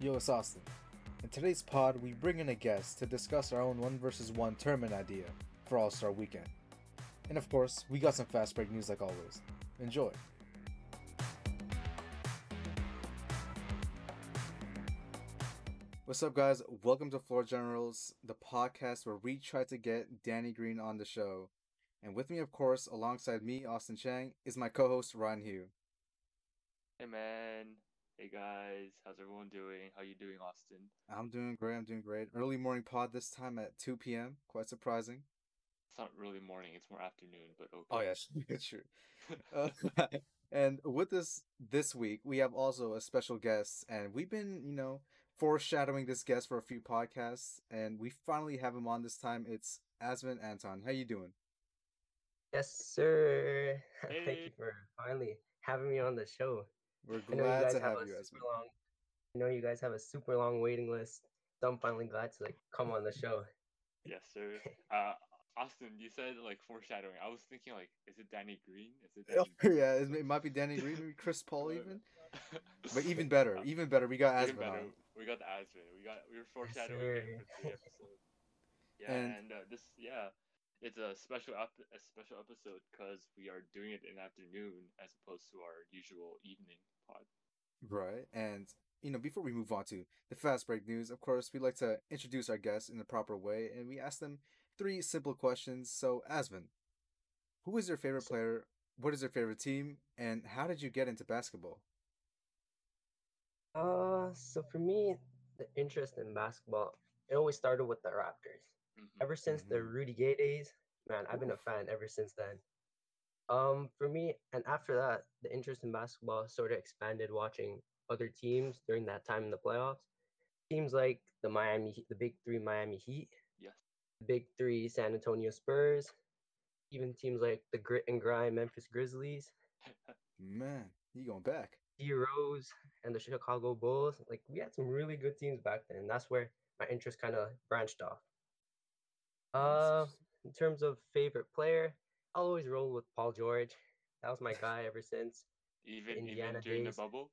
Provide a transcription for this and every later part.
Yo, it's Austin. In today's pod, we bring in a guest to discuss our own 1 versus 1 tournament idea for All Star Weekend. And of course, we got some fast break news like always. Enjoy. What's up, guys? Welcome to Floor Generals, the podcast where we try to get Danny Green on the show. And with me, of course, alongside me, Austin Chang, is my co host, Ryan Hu. Hey man, hey guys, how's everyone doing? How you doing, Austin? I'm doing great. I'm doing great. Early morning pod this time at 2 p.m. Quite surprising. It's not really morning; it's more afternoon, but okay. Oh yes, it's true. Uh, and with us this week, we have also a special guest, and we've been, you know, foreshadowing this guest for a few podcasts, and we finally have him on this time. It's Asvin Anton. How you doing? Yes, sir. Thank you for finally having me on the show. We're I know you glad to have have a you, super Asvin. long. I know you guys have a super long waiting list. So I'm finally glad to like come on the show. Yes, sir. Uh, Austin, you said like foreshadowing. I was thinking like, is it Danny Green? Is it Oh, Danny Green? yeah, it it might be Danny Green, maybe Chris Paul, even. But even Uh, better, even better, we got Even Asvin better, on. we got the Asvin. We got we were foreshadowing sir. him for three episodes. Yeah, And- and, uh, this yeah, it's a special ep- a special episode because we are doing it in afternoon as opposed to our usual evening pod. Right. And, you know, before we move on to the fast break news, of course, we like to introduce our guests in the proper way, and we ask them three simple questions. So, Asvin, who is your favorite player? What is your favorite team? And how did you get into basketball? Uh, so for me, the interest in basketball it always started with the Raptors. Mhm. Ever since the Mhm. Rudy Gay days, man, I've been a fan ever since then. Um, for me, and after that, the interest in basketball sort of expanded watching other teams during that time in the playoffs. Teams like the Miami, the Big Three Miami Heat, Yes. the Big Three San Antonio Spurs, even teams like the Grit and Grind Memphis Grizzlies, Man, you going back. D Rose, and the Chicago Bulls. Like we had some really good teams back then. That's where my interest kind of branched off. Uh, in terms of favorite player, I'll always roll with Paul George. That was my guy ever since. Even Indiana even during days. the bubble.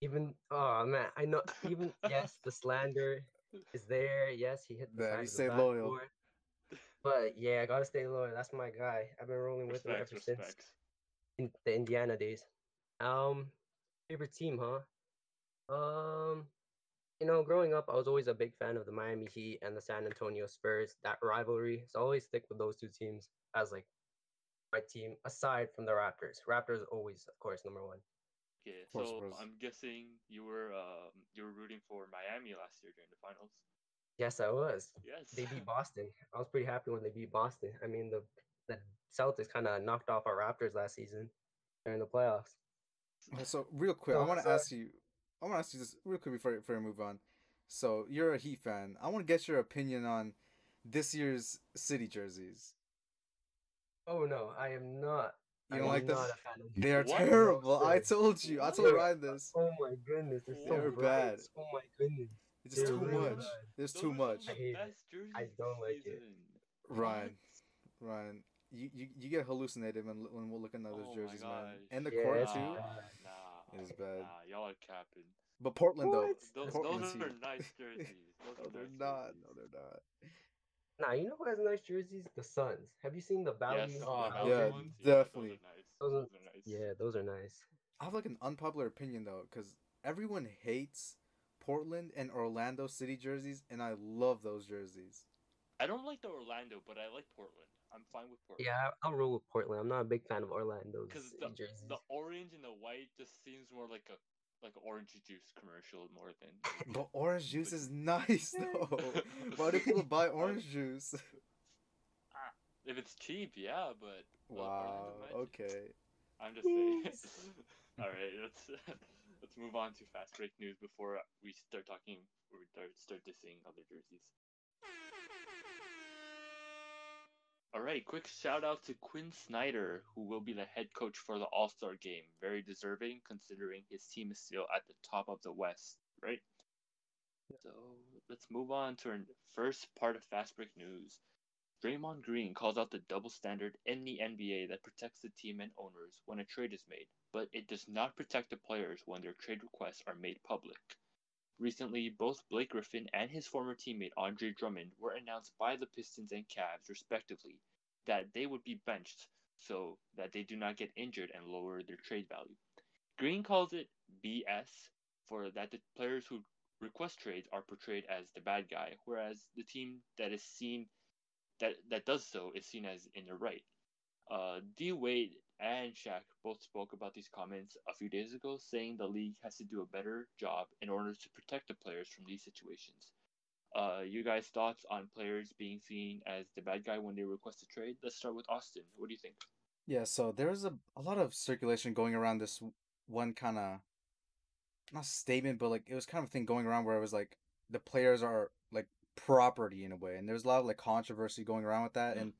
Even oh man, I know. Even yes, the slander is there. Yes, he hit the Yeah, side you of the stayed loyal. backboard. But yeah, I gotta stay loyal. That's my guy. I've been rolling with him Respects, ever since in the Indiana days. Um, favorite team, huh? Um, you know, growing up, I was always a big fan of the Miami Heat and the San Antonio Spurs. That rivalry, so I always stick with those two teams as like my team, aside from the Raptors. Raptors always, of course, number one. Okay, so Spurs. I'm guessing you were um you were rooting for Miami last year during the finals. Yes, I was. Yes. They beat Boston. I was pretty happy when they beat Boston. I mean, the the Celtics kind of knocked off our Raptors last season during the playoffs. So, real quick, I want to so- ask you, I want to ask you this real quick before, before we move on. So, you're a Heat fan. I want to get your opinion on this year's city jerseys. Oh no, I am not. You I don't like them? not a fan of They are What? terrible. No, I told you. I told Ryan this. Oh my goodness, they're so They're bright. bad. Oh my goodness. It's just They're too really much. bad. There's too much. I hate it. I don't this like it. Ryan, Ryan, you, you, you get hallucinated when when we're looking at those Oh jerseys, man. And the Yeah, court it's too. Is bad. Nah, y'all are capping. But Portland though, Those, Portland's those are nice jerseys. Those No, are they're nice not. jerseys. No, they're not. Nah, you know who has nice jerseys? The Suns. Have you seen the value? Yes, Oh, the yeah, ones, definitely. those are nice. Those Those are- are nice. Yeah, those are nice. I have like an unpopular opinion though, because everyone hates Portland and Orlando City jerseys, and I love those jerseys. I don't like the Orlando, but I like Portland. I'm fine with Portland. Yeah, I'll roll with Portland. I'm not a big fan of Orlando Because the, jerseys. the orange and the white just seems more like a like an orange juice commercial more than. But orange juice is nice though. Why do people buy orange juice? Ah, if it's cheap, yeah, but Wow. Orlando Okay. I'm just saying. All right, let's let's move on to fast break news before we start talking or we start start dissing other jerseys. All right, quick shout out to Quin Snyder, who will be the head coach for the All Star game. Very deserving, considering his team is still at the top of the West, right? So let's move on to our first part of fast break news. Draymond Green calls out the double standard in the NBA that protects the team and owners when a trade is made, but it does not protect the players when their trade requests are made public. Recently, both Blake Griffin and his former teammate Andre Drummond were announced by the Pistons and Cavs, respectively, that they would be benched so that they do not get injured and lower their trade value. Green calls it BS for that the players who request trades are portrayed as the bad guy, whereas the team that is seen that that does so is seen as in the right. Uh, D Wade and Shaq both spoke about these comments a few days ago, saying the league has to do a better job in order to protect the players from these situations. Uh, you guys' thoughts on players being seen as the bad guy when they request a trade? Let's start with Austin. What do you think? Yeah, so there was a, a lot of circulation going around this one kind of not statement, but like it was kind of a thing going around where it was like the players are like property in a way, and there's a lot of like controversy going around with that, and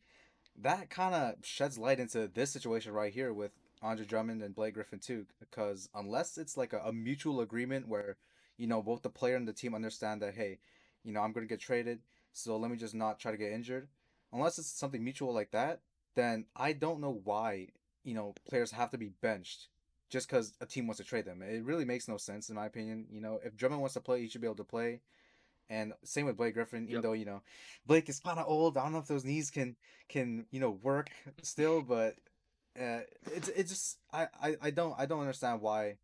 that kind of sheds light into this situation right here with Andre Drummond and Blake Griffin too, because unless it's like a, a mutual agreement where you know both the player and the team understand that hey, you know I'm gonna get traded, so let me just not try to get injured. Unless it's something mutual like that, then I don't know why you know players have to be benched just because a team wants to trade them. It really makes no sense in my opinion. You know, if Drummond wants to play, he should be able to play. And same with Blake Griffin, even Yep. though you know Blake is kind of old. I don't know if those knees can can you know work still, but uh, it's it's just I, I I don't I don't understand why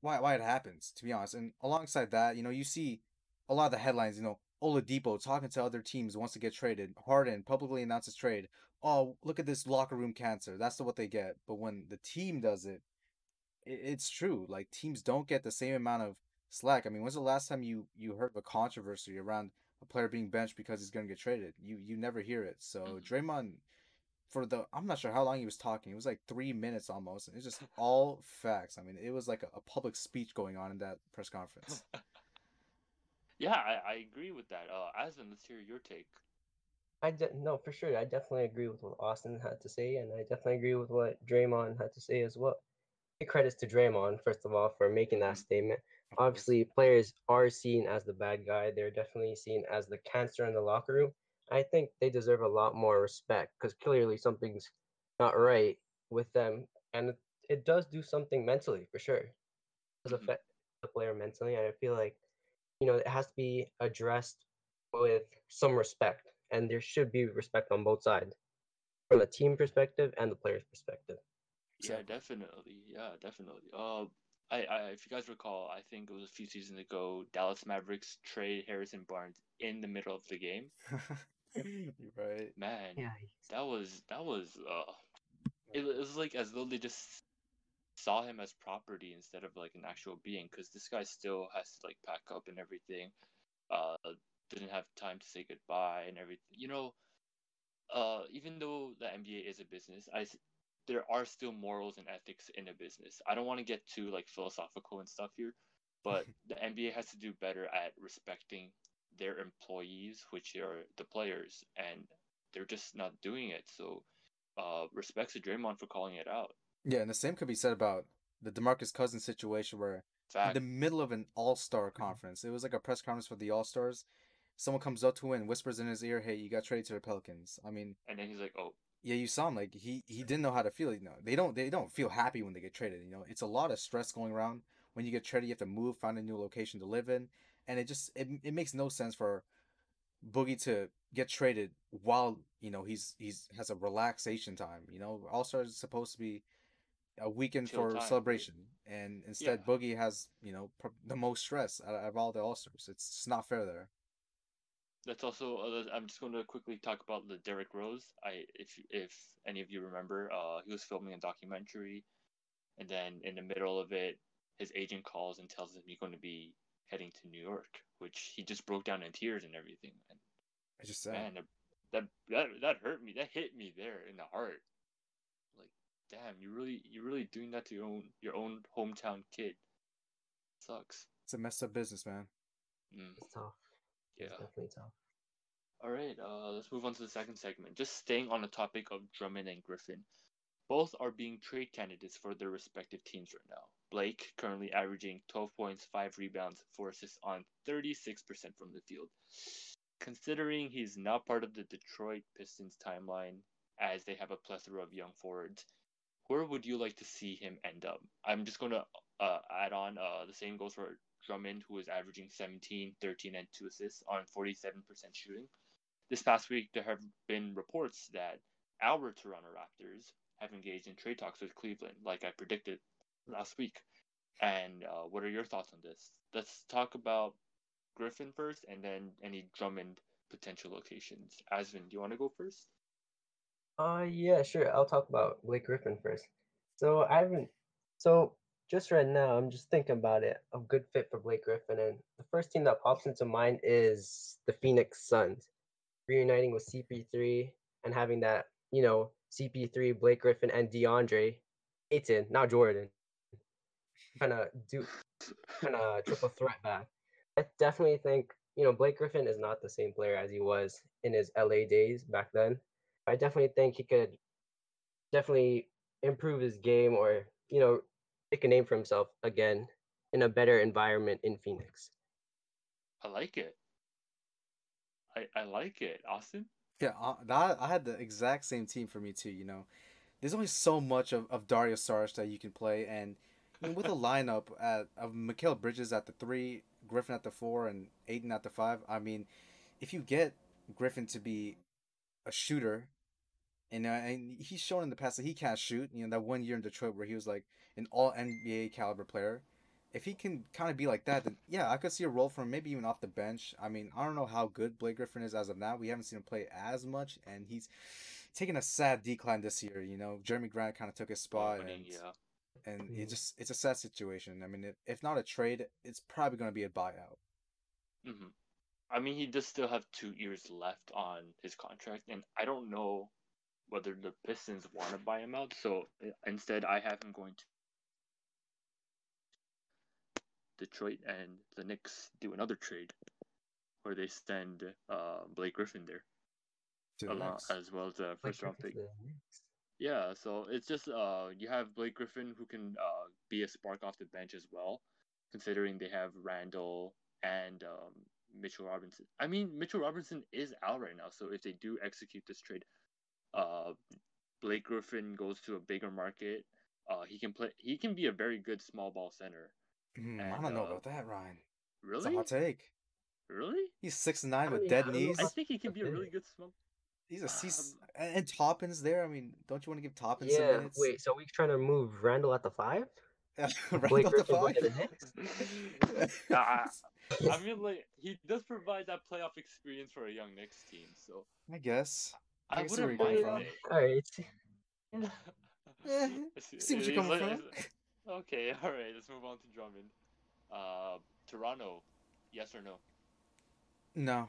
why why it happens to be honest. And alongside that, you know, you see a lot of the headlines. You know, Oladipo talking to other teams wants to get traded. Harden publicly announces trade. Oh, look at this locker room cancer. That's what they get. But when the team does it, it it's true. Like teams don't get the same amount of slack. I mean, when's the last time you you heard of a controversy around a player being benched because he's going to get traded? You you never hear it. So Mhm. Draymond, for the I'm not sure how long he was talking. It was like three minutes almost. and It's just all facts. I mean, it was like a, a public speech going on in that press conference. Yeah, I, I agree with that. Uh, Asvin, let's hear your take. I de- no, for sure. I definitely agree with what Austin had to say, and I definitely agree with what Draymond had to say as well. Big credits to Draymond, first of all, for making that Mhm. statement. Obviously, players are seen as the bad guy. They're definitely seen as the cancer in the locker room. I think they deserve a lot more respect because clearly something's not right with them, and it, it does do something mentally for sure. It does Mhm. affect the player mentally, and I feel like you know it has to be addressed with some respect, and there should be respect on both sides, from the team perspective and the player's perspective. Yeah, definitely. Yeah, definitely. Uh, I, I, if you guys recall, I think it was a few seasons ago, Dallas Mavericks trade Harrison Barnes in the middle of the game. You're right. Man, Yeah, that was that was uh, it, it was like as though they just saw him as property instead of like an actual being, because this guy still has to like pack up and everything. Uh, didn't have time to say goodbye and everything. You know, uh, even though the NBA is a business, I s- there are still morals and ethics in a business. I don't want to get too like philosophical and stuff here, but the NBA has to do better at respecting their employees, which are the players, and they're just not doing it. So, uh, respects to Draymond for calling it out. Yeah, and the same could be said about the Demarcus Cousins situation where in the middle of an all-star conference, it was like a press conference for the all-stars. Someone comes up to him and whispers in his ear, "Hey, you got traded to the Pelicans." I mean, and then he's like, "Oh, yeah, you saw him like he he didn't know how to feel. You know, they don't they don't feel happy when they get traded. You know, it's a lot of stress going around. When you get traded, you have to move, find a new location to live in, and it just it, it makes no sense for Boogie to get traded while you know he's he's has a relaxation time. You know, All Stars is supposed to be a weekend Chill for time, celebration, and instead Yeah. Boogie has you know pr- the most stress out of all the All Stars. It's just not fair there. That's also. Uh, I'm just going to quickly talk about the Derrick Rose. I, if if any of you remember, uh, he was filming a documentary, and then in the middle of it, his agent calls and tells him he's going to be heading to New York, which he just broke down in tears and everything. And I just said, man, that that that, that hurt me. That hit me there in the heart. Like, damn, you really you're really doing that to your own your own hometown kid. Sucks. it's a messed up business, man. Mm, it's tough. Yeah. It's definitely tough. All right, uh, let's move on to the second segment. Just staying on the topic of Drummond and Griffin. Both are being trade candidates for their respective teams right now. Blake currently averaging 12 points, 5 rebounds, 4 assists on 36% from the field. Considering he's not part of the Detroit Pistons timeline, as they have a plethora of young forwards, where would you like to see him end up? I'm just going to uh, add on uh, the same goes for Drummond, who is averaging 17, 13, and 2 assists on 47% shooting. This past week, there have been reports that our Toronto Raptors have engaged in trade talks with Cleveland, like I predicted last week. And uh, what are your thoughts on this? Let's talk about Griffin first, and then any Drummond potential locations. Asvin, do you want to go first? Uh, yeah, sure. I'll talk about Blake Griffin first. So I haven't. So just right now, I'm just thinking about it. A good fit for Blake Griffin, and the first team that pops into mind is the Phoenix Suns, reuniting with CP3 and having that, you know, CP3, Blake Griffin, and DeAndre Ayton, not Jordan, kind of do kind of triple threat back. I definitely think you know Blake Griffin is not the same player as he was in his LA days back then. I definitely think he could definitely improve his game or you know make a name for himself again in a better environment in Phoenix. I like it. I I like it, Austin. Yeah, uh, that, I had the exact same team for me too. You know, there's only so much of, of Dario Saric that you can play, and I mean, with a lineup at, of Mikal Bridges at the three, Griffin at the four, and Ayton at the five. I mean, if you get Griffin to be a shooter, and, uh, and he's shown in the past that he can't shoot. You know, that one year in Detroit where he was like an All NBA caliber player. If he can kind of be like that, then yeah, I could see a role for him, maybe even off the bench. I mean, I don't know how good Blake Griffin is as of now. We haven't seen him play as much, and he's taking a sad decline this year. You know, Jerami Grant kind of took his spot, and yeah and it just it's a sad situation. I mean, if, if not a trade, it's probably going to be a buyout. Mm-hmm. I mean, he does still have two years left on his contract, and I don't know whether the Pistons want to buy him out. So instead, I have him going to Detroit, and the Knicks do another trade where they send uh, Blake Griffin there, along, as well as a first round pick. Yeah, so it's just uh you have Blake Griffin who can uh be a spark off the bench as well, considering they have Randle and um, Mitchell Robinson. I mean, Mitchell Robinson is out right now, so if they do execute this trade, uh, Blake Griffin goes to a bigger market. Uh, he can play. He can be a very good small ball center. Mm, and, I don't know uh, about that, Ryan. Really? It's a hot take. Really? He's six nine with mean, dead knees. I think he can be a really good small. He's a C. Um, and Toppin's there. I mean, don't you want to give Toppin yeah, some minutes? Wait, so we're trying to move Randle at the five? Randle at the five. I mean, like he does provide that playoff experience for a young Knicks team, so I guess I, I wouldn't mind it. All right. Yeah. yeah. See what you're coming from. Okay, all right. Let's move on to Drummond. Uh, Toronto, yes or no? No.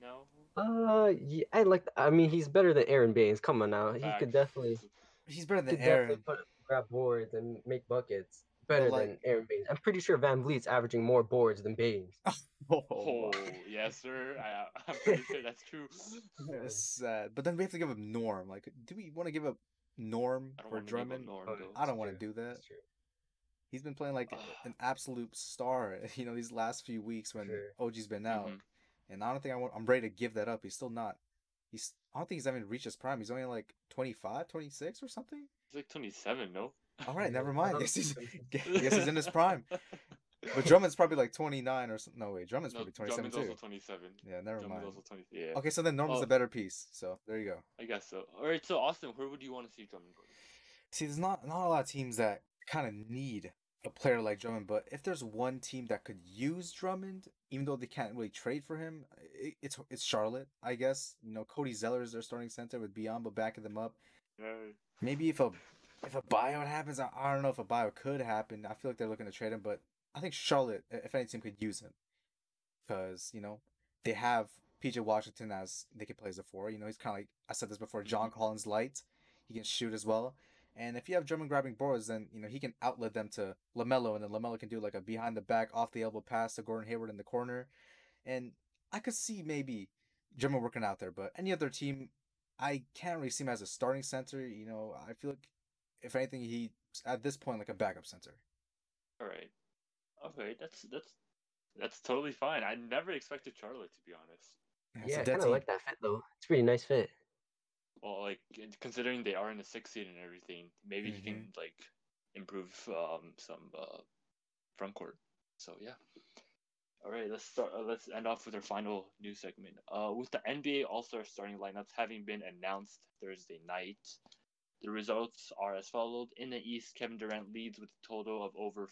No. Uh, yeah, I like. I mean, he's better than Aron Baynes. Come on now, he could definitely. He's better than Aron. Put, grab boards and make buckets. Better like, than Aron Baynes. I'm pretty sure VanVleet's averaging more boards than Baynes. oh, oh yes, sir. I, am pretty sure that's true. It's sad, but then we have to give him Norm. Like, do we want to give up Norm for Drummond? Norm, oh, I don't want to do that. He's been playing like an absolute star. You know, these last few weeks when sure. OG's been out. Mm-hmm and I don't think I want, I'm ready to give that up. He's still not. He's I don't think he's even reached his prime. He's only like 25, 26 or something. He's like 27, no? All right, never mind. Yes, he's yes he's in his prime. But Drummond's probably like 29 or something. No, wait, Drummond's no, probably 27 Drummond's too. also 27. Yeah, never Drummond's mind. Also 20, yeah. Okay, so then Norm's oh. a better piece. So there you go. I guess so. All right, so Austin, where would you want to see Drummond go? See, there's not not a lot of teams that kind of need a player like Drummond, but if there's one team that could use Drummond, even though they can't really trade for him, it, it's it's Charlotte, I guess. You know, Cody Zeller is their starting center with Biyombo backing them up. Maybe if a if a buyout happens, I, I don't know if a buyout could happen. I feel like they're looking to trade him, but I think Charlotte, if any team, could use him because you know they have PJ Washington as they can play as a four. You know, he's kind of like I said this before, John mm-hmm. Collins light. He can shoot as well. And if you have Drummond grabbing boards, then you know he can outlet them to Lamelo, and then Lamelo can do like a behind the back, off the elbow pass to Gordon Hayward in the corner. And I could see maybe Drummond working out there, but any other team, I can't really see him as a starting center. You know, I feel like if anything, he at this point like a backup center. All right, okay, that's that's that's totally fine. I never expected Charlotte to be honest. Yeah, I kind of like that fit though. It's a pretty nice fit well, like considering they are in the sixth seed and everything, maybe mm-hmm. he can mm-hmm. like improve um some uh front court So yeah. All right, let's start. Uh, let's end off with our final news segment. Uh, with the NBA All Star starting lineups having been announced Thursday night, the results are as followed. In the East, Kevin Durant leads with a total of over,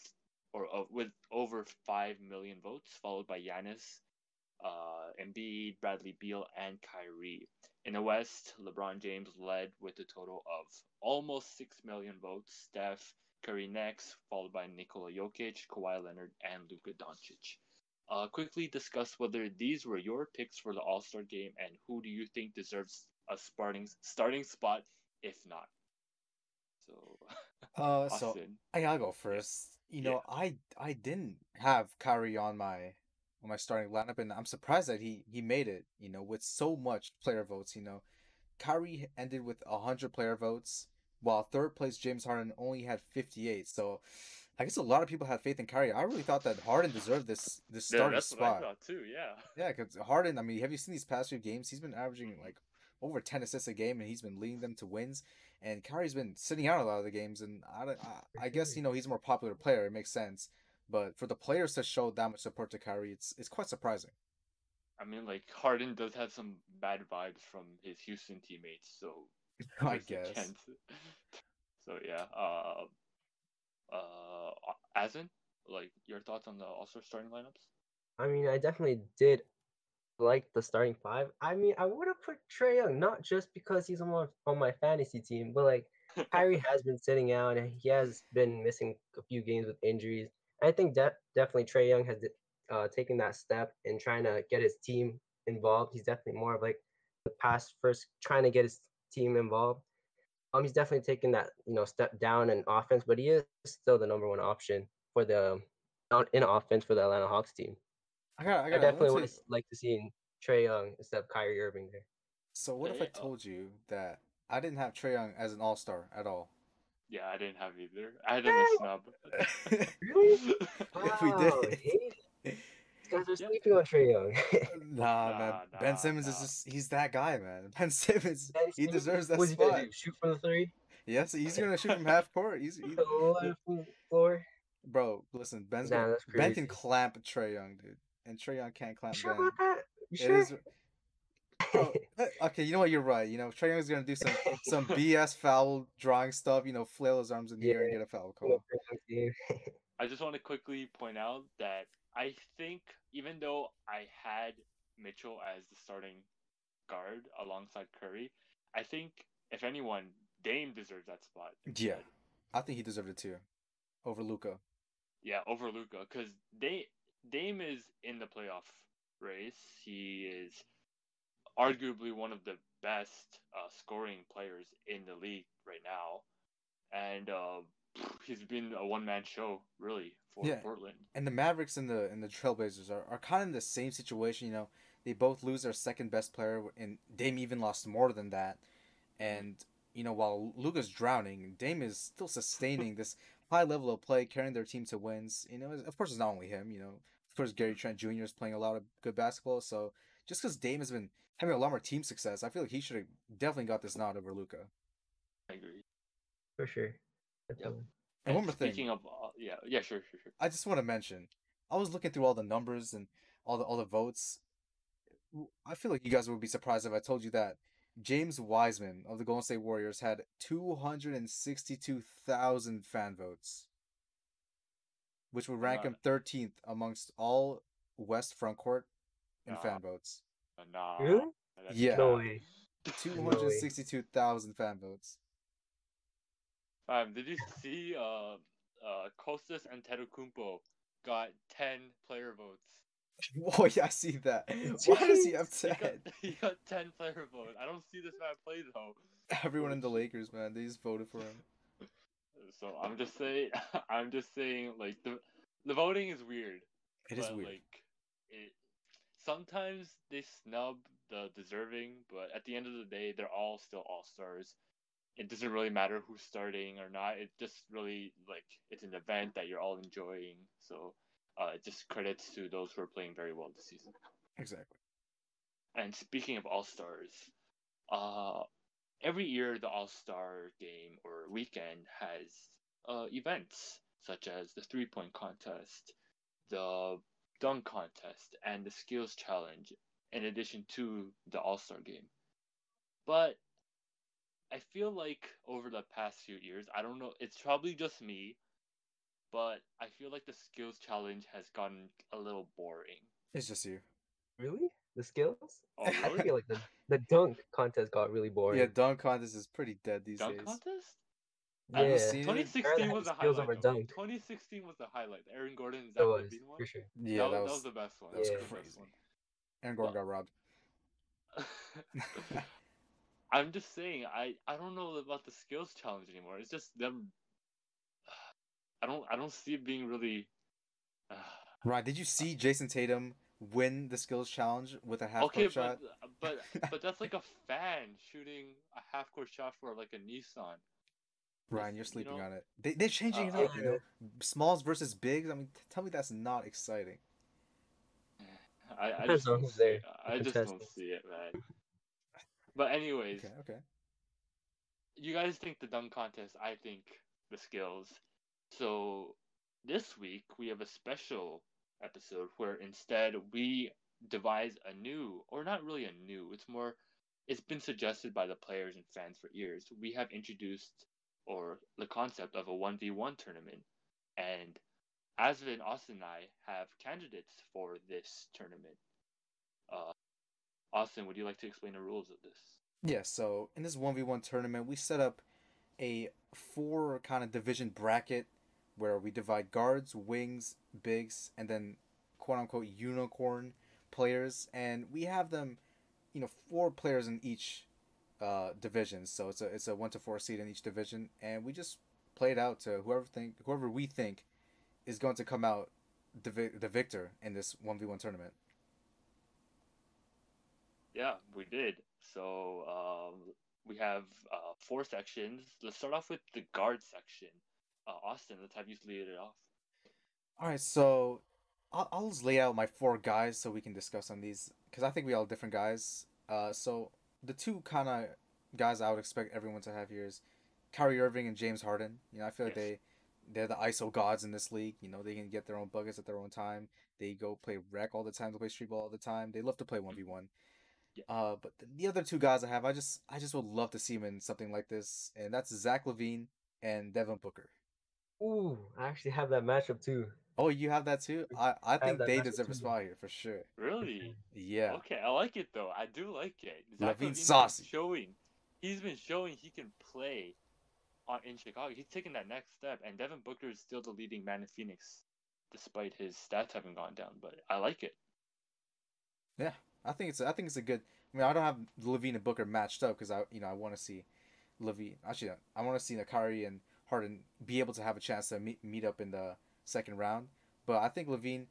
or with over five million votes, followed by Giannis, uh, Embiid, Bradley Beal, and Kyrie. In the West, LeBron James led with a total of almost six million votes. Steph Curry next, followed by Nikola Jokic, Kawhi Leonard, and Luka Doncic. Uh, quickly discuss whether these were your picks for the All Star game and who do you think deserves a starting starting spot, if not. So, uh, so I gotta go first. You know, yeah. I I didn't have Kyrie on my on my starting lineup, and I'm surprised that he he made it. You know, with so much player votes. You know, Kyrie ended with hundred player votes, while third place James Harden only had 58. So I guess a lot of people had faith in Kyrie. I really thought that Harden deserved this this starting yeah, that's spot. What I thought too. Yeah. Yeah, because Harden. I mean, have you seen these past few games? He's been averaging like over ten assists a game, and he's been leading them to wins. And Kyrie's been sitting out a lot of the games, and I, I, I guess you know he's a more popular player. It makes sense, but for the players to show that much support to Kyrie, it's it's quite surprising. I mean, like Harden does have some bad vibes from his Houston teammates, so I guess. so yeah, uh, uh, Asvin, like your thoughts on the All Star starting lineups? I mean, I definitely did like the starting five. I mean, I would have put Trae Young not just because he's on my, on my fantasy team, but like Kyrie has been sitting out and he has been missing a few games with injuries. I think de- definitely Trae Young has uh, taken that step in trying to get his team involved. He's definitely more of like the past first trying to get his team involved. Um, he's definitely taken that you know step down in offense, but he is still the number one option for the in offense for the Atlanta Hawks team. I, got, I, got, I definitely would like to see Trae Young instead of Kyrie Irving there. So what if I told you that I didn't have Trae Young as an All Star at all? Yeah, I didn't have either. I had him a snub. really? Wow, we did guys are sleeping on Trae Young. nah, nah, man. Nah, ben Simmons nah. is just—he's that guy, man. Ben Simmons, ben he deserves that What's spot. He do? Shoot from the three? Yes, he's gonna shoot from half court. He's, he's floor. Bro, listen, Ben's nah, gonna, Ben can clamp Trae Young, dude, and Trae Young can't clamp you sure Ben. About that? You sure? Is, bro, eh, okay, you know what? You're right. You know, Trae Young's gonna do some some BS foul drawing stuff. You know, flail his arms in the yeah. air and get a foul call. I just want to quickly point out that I think even though I had Mitchell as the starting guard alongside Curry, I think if anyone, Dame deserves that spot. Yeah, I think he deserved it too, over Luka. Yeah, over Luka, because Dame Dame is in the playoff race. He is arguably one of the best uh, scoring players in the league right now, and uh, he's been a one man show really for yeah. Portland. And the Mavericks and the and the Trailblazers are, are kind of in the same situation. You know, they both lose their second best player, and Dame even lost more than that. And you know, while Luka's drowning, Dame is still sustaining this high level of play, carrying their team to wins. You know, of course, it's not only him. You know, of course, Gary Trent Jr. is playing a lot of good basketball. So just because Dame has been having a lot more team success, I feel like he should have definitely got this nod over Luka. I agree. For sure. Yep. And, one more thing. Speaking of, uh, yeah, yeah, sure, sure, sure. I just want to mention, I was looking through all the numbers and all the all the votes. I feel like you guys would be surprised if I told you that James Wiseman of the Golden State Warriors had two hundred and sixty-two thousand fan votes, which would rank him thirteenth amongst all West front court in nah. fan votes. Uh, nah. Really? Yeah. No way. Two hundred sixty-two thousand fan votes. Um, did you see uh uh Kostas Antetokounmpo got ten player votes? Oh yeah, I see that. Why does he have ten? He got, he got ten player votes. I don't see this man play though. Everyone in the Lakers, man, they just voted for him. So I'm just saying, I'm just saying, like the the voting is weird. It is weird. Like it, sometimes they snub the deserving, but at the end of the day, they're all still all stars it doesn't really matter who's starting or not. It just really like it's an event that you're all enjoying. So uh, just credits to those who are playing very well this season. Exactly. And speaking of all stars, uh, every year the All Star game or weekend has uh, events such as the three point contest, the dunk contest and the skills challenge in addition to the all-star game but i feel like over the past few years i don't know it's probably just me but i feel like the skills challenge has gotten a little boring It's just you. Really? The skills? oh I really? feel like the, the dunk contest got really boring. Yeah, dunk contest is pretty dead these dunk days. Dunk contest Yeah. seen 2016 was the a skills highlight. over dunk. 2016 was the highlight. Aaron Gordon, is that was, LaVine one. for sure. Yeah, that, that was, was, that was the best one. that was Yeah. the best crazy. one. Aaron Gordon got robbed. I'm just saying, I I don't know about the skills challenge anymore. It's just them. I don't I don't see it being really. Uh, Right? Did you see Jayson Tatum win the skills challenge with a half okay, court shot? but but but that's like a fan shooting a half court shot for like a Nissan. Ryan, you're you sleeping know- on it. They they're changing it Uh, up, you know. Smalls versus bigs. I mean, t- tell me that's not exciting. I, I just don't see it. I just don't see it, man. But anyways, Okay, okay. you guys think the dunk contest, I think the skills. So this week we have a special episode where instead we devise a new, or not really a new, it's more, it's been suggested by the players and fans for years. We have introduced or the concept of a 1v1 tournament. And Asvin, Austin, and I have candidates for this tournament. Uh, Austin, would you like to explain the rules of this? Yeah, so in this 1v1 tournament, we set up a four kind of division bracket where we divide guards, wings, bigs, and then quote unquote unicorn players. And we have them, you know, four players in each uh, division. So it's a it's a one to four seed in each division. And we just play it out to whoever think whoever we think is going to come out the, the victor in this 1v1 tournament. Yeah, we did. So um, we have uh, four sections. Let's start off with the guard section. Uh, Austin, let's have you lead it off. All right, so I'll, I'll just lay out my four guys so we can discuss on these because I think we all different guys. Uh, so the two kind of guys I would expect everyone to have here is Kyrie Irving and James Harden. You know, I feel like they they're the ISO gods in this league. You know, they can get their own buckets at their own time. They go play rec all the time. They play street ball all the time. They love to play one v one. Uh, but the, the other two guys I have, I just I just would love to see them in something like this, and that's Zach LaVine and Devin Booker. Ooh, I actually have that matchup too. Oh, you have that too. I I have think they deserve a too. spot here for sure. Really? Yeah. Okay, I like it though. I do like it. LaVine's LaVine's saucy. Showing, he's been showing he can play on in Chicago. He's taking that next step, and Devin Booker is still the leading man in Phoenix, despite his stats having gone down. But I like it. Yeah, I think it's I think it's a good. I mean, I don't have LaVine and Booker matched up because I you know I want to see LaVine. Actually, I want to see Nakari and Harden be able to have a chance to meet meet up in the second round. But I think LaVine,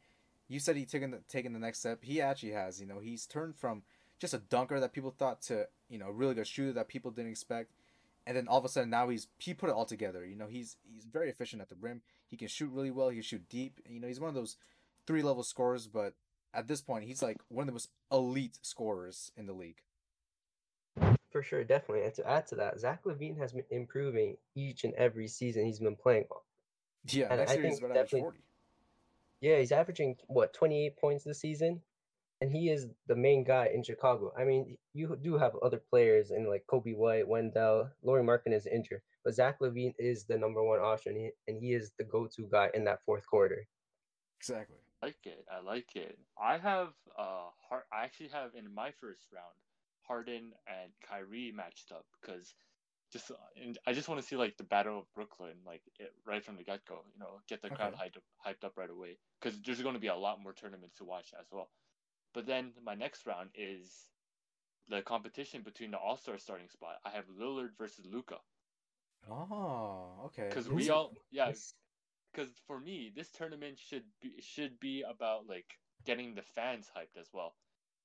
you said he taken the taken the next step. He actually has. You know, he's turned from just a dunker that people thought to you know really good shooter that people didn't expect, and then all of a sudden now he's he put it all together. You know, he's he's very efficient at the rim. He can shoot really well. He can shoot deep. You know, he's one of those three level scorers, but at this point, he's like one of the most elite scorers in the league. For sure, definitely. And to add to that, Zach LaVine has been improving each and every season he's been playing. Yeah, And next I year he's think about to average definitely- forty. Yeah, he's averaging what 28 points this season, and he is the main guy in Chicago. I mean, you do have other players in like Coby White, Wendell, Lauri Markkanen is injured, but Zach LaVine is the number one option, and he is the go-to guy in that fourth quarter. Exactly. I like it. I like it. I have uh, heart. I actually have in my first round Harden and Kyrie matched up because just and I just want to see like the battle of Brooklyn like it, right from the get go. You know, get the crowd hyped up, hyped up right away because there's going to be a lot more tournaments to watch as well. But then my next round is the competition between the All Star starting spot. I have Lillard versus Luka Oh, okay. because we all yeah because for me, this tournament should be should be about like getting the fans hyped as well.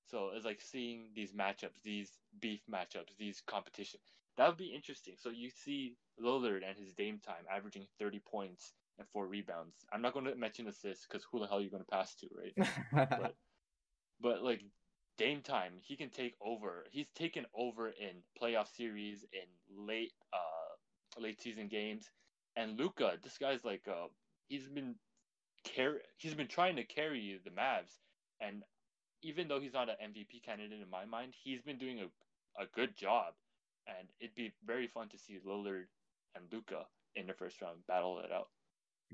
So it's like seeing these matchups, these beef matchups, these competition. That would be interesting. So you see Lillard and his Dame time averaging thirty points and four rebounds. I'm not going to mention assists because who the hell are you going to pass to, right? but but like Dame time, he can take over. He's taken over in playoff series in late uh late season games. And Luka, this guy's like uh he's been carry. He's been trying to carry the Mavs, and even though he's not an MVP candidate in my mind, he's been doing a a good job, and it'd be very fun to see Lillard and Luca in the first round battle it out.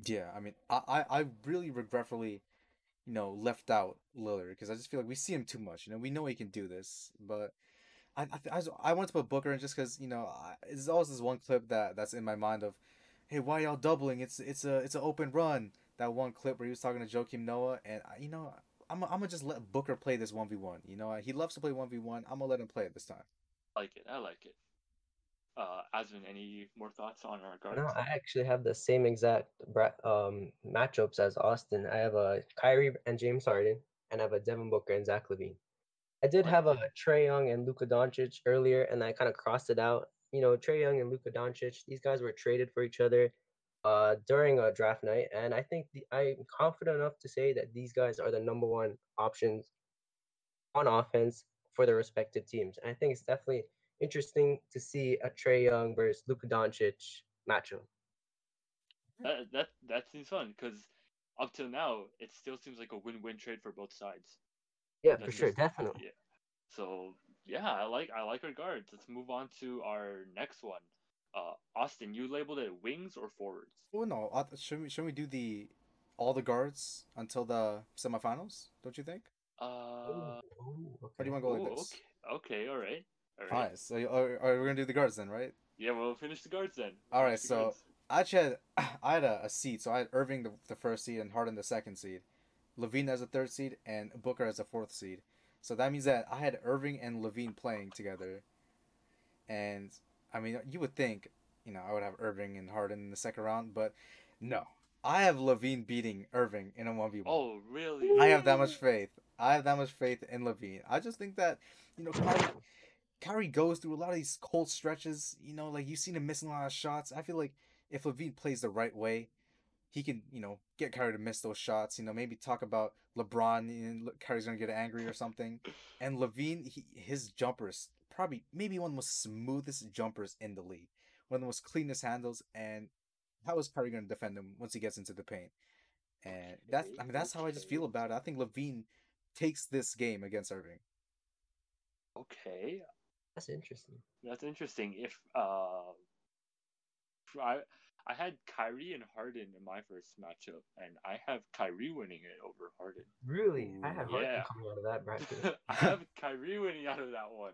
Yeah, I mean, I I, really regretfully, you know, left out Lillard because I just feel like we see him too much. You know, we know he can do this, but I I, I, I wanted to put Booker in just because you know I, there's always this one clip that that's in my mind of, hey, why y'all doubling? It's it's a it's an open run. That one clip where he was talking to Joakim Noah, and I, you know, I'm I'm gonna just let Booker play this one v one. You know, he loves to play one v one. I'm gonna let him play it this time. I like it. I like it. Uh, Asvin, any more thoughts on our guards? No, I actually have the same exact bra- um matchups as Austin. I have a Kyrie and James Harden, and I have a Devin Booker and Zach LaVine. I did have a Trae Young and Luka Doncic earlier, and I kind of crossed it out. You know, Trae Young and Luka Doncic, these guys were traded for each other uh, during a draft night, and I think the, I'm confident enough to say that these guys are the number one options on offense for their respective teams. And I think it's definitely interesting to see a Trae Young versus Luka Doncic matchup. That that that seems fun because up till now it still seems like a win-win trade for both sides. Yeah, That's for sure, just- definitely. Yeah. So yeah, I like I like our guards. Let's move on to our next one. Uh, Austin, you labeled it wings or forwards? Oh no, uh, should we should we do the all the guards until the semifinals? Don't you think? Uh, Ooh, ooh, Or do okay. you want to go like this? okay, okay, all right, all right. Alright, so are, are we gonna do the guards then, right? Yeah, we'll finish the guards then. All right, Finish the so- guards. I actually had I had a, a seed, so I had Irving the, the first seed and Harden the second seed, LaVine as a third seed, and Booker as a fourth seed. So that means that I had Irving and LaVine playing together, and I mean you would think you know I would have Irving and Harden in the second round, but no, I have LaVine beating Irving in a one v one. Oh, really? I have that much faith. I have that much faith in LaVine. I just think that you know Kyrie, Kyrie goes through a lot of these cold stretches. You know, like you've seen him missing a lot of shots. I feel like if LaVine plays the right way, he can you know get Kyrie to miss those shots. You know, maybe talk about LeBron and look, Kyrie's gonna get angry or something. And LaVine, he, his jumpers probably maybe one of the most smoothest jumpers in the league, one of the most cleanest handles. And how is Kyrie gonna defend him once he gets into the paint? And that's I mean that's how I just feel about it. I think LaVine takes this game against Irving. Okay, That's interesting. that's interesting. If uh, I I had Kyrie and Harden in my first matchup, and I have Kyrie winning it over Harden. Really, I have Harden Yeah. coming out of that bracket. I have Kyrie winning out of that one.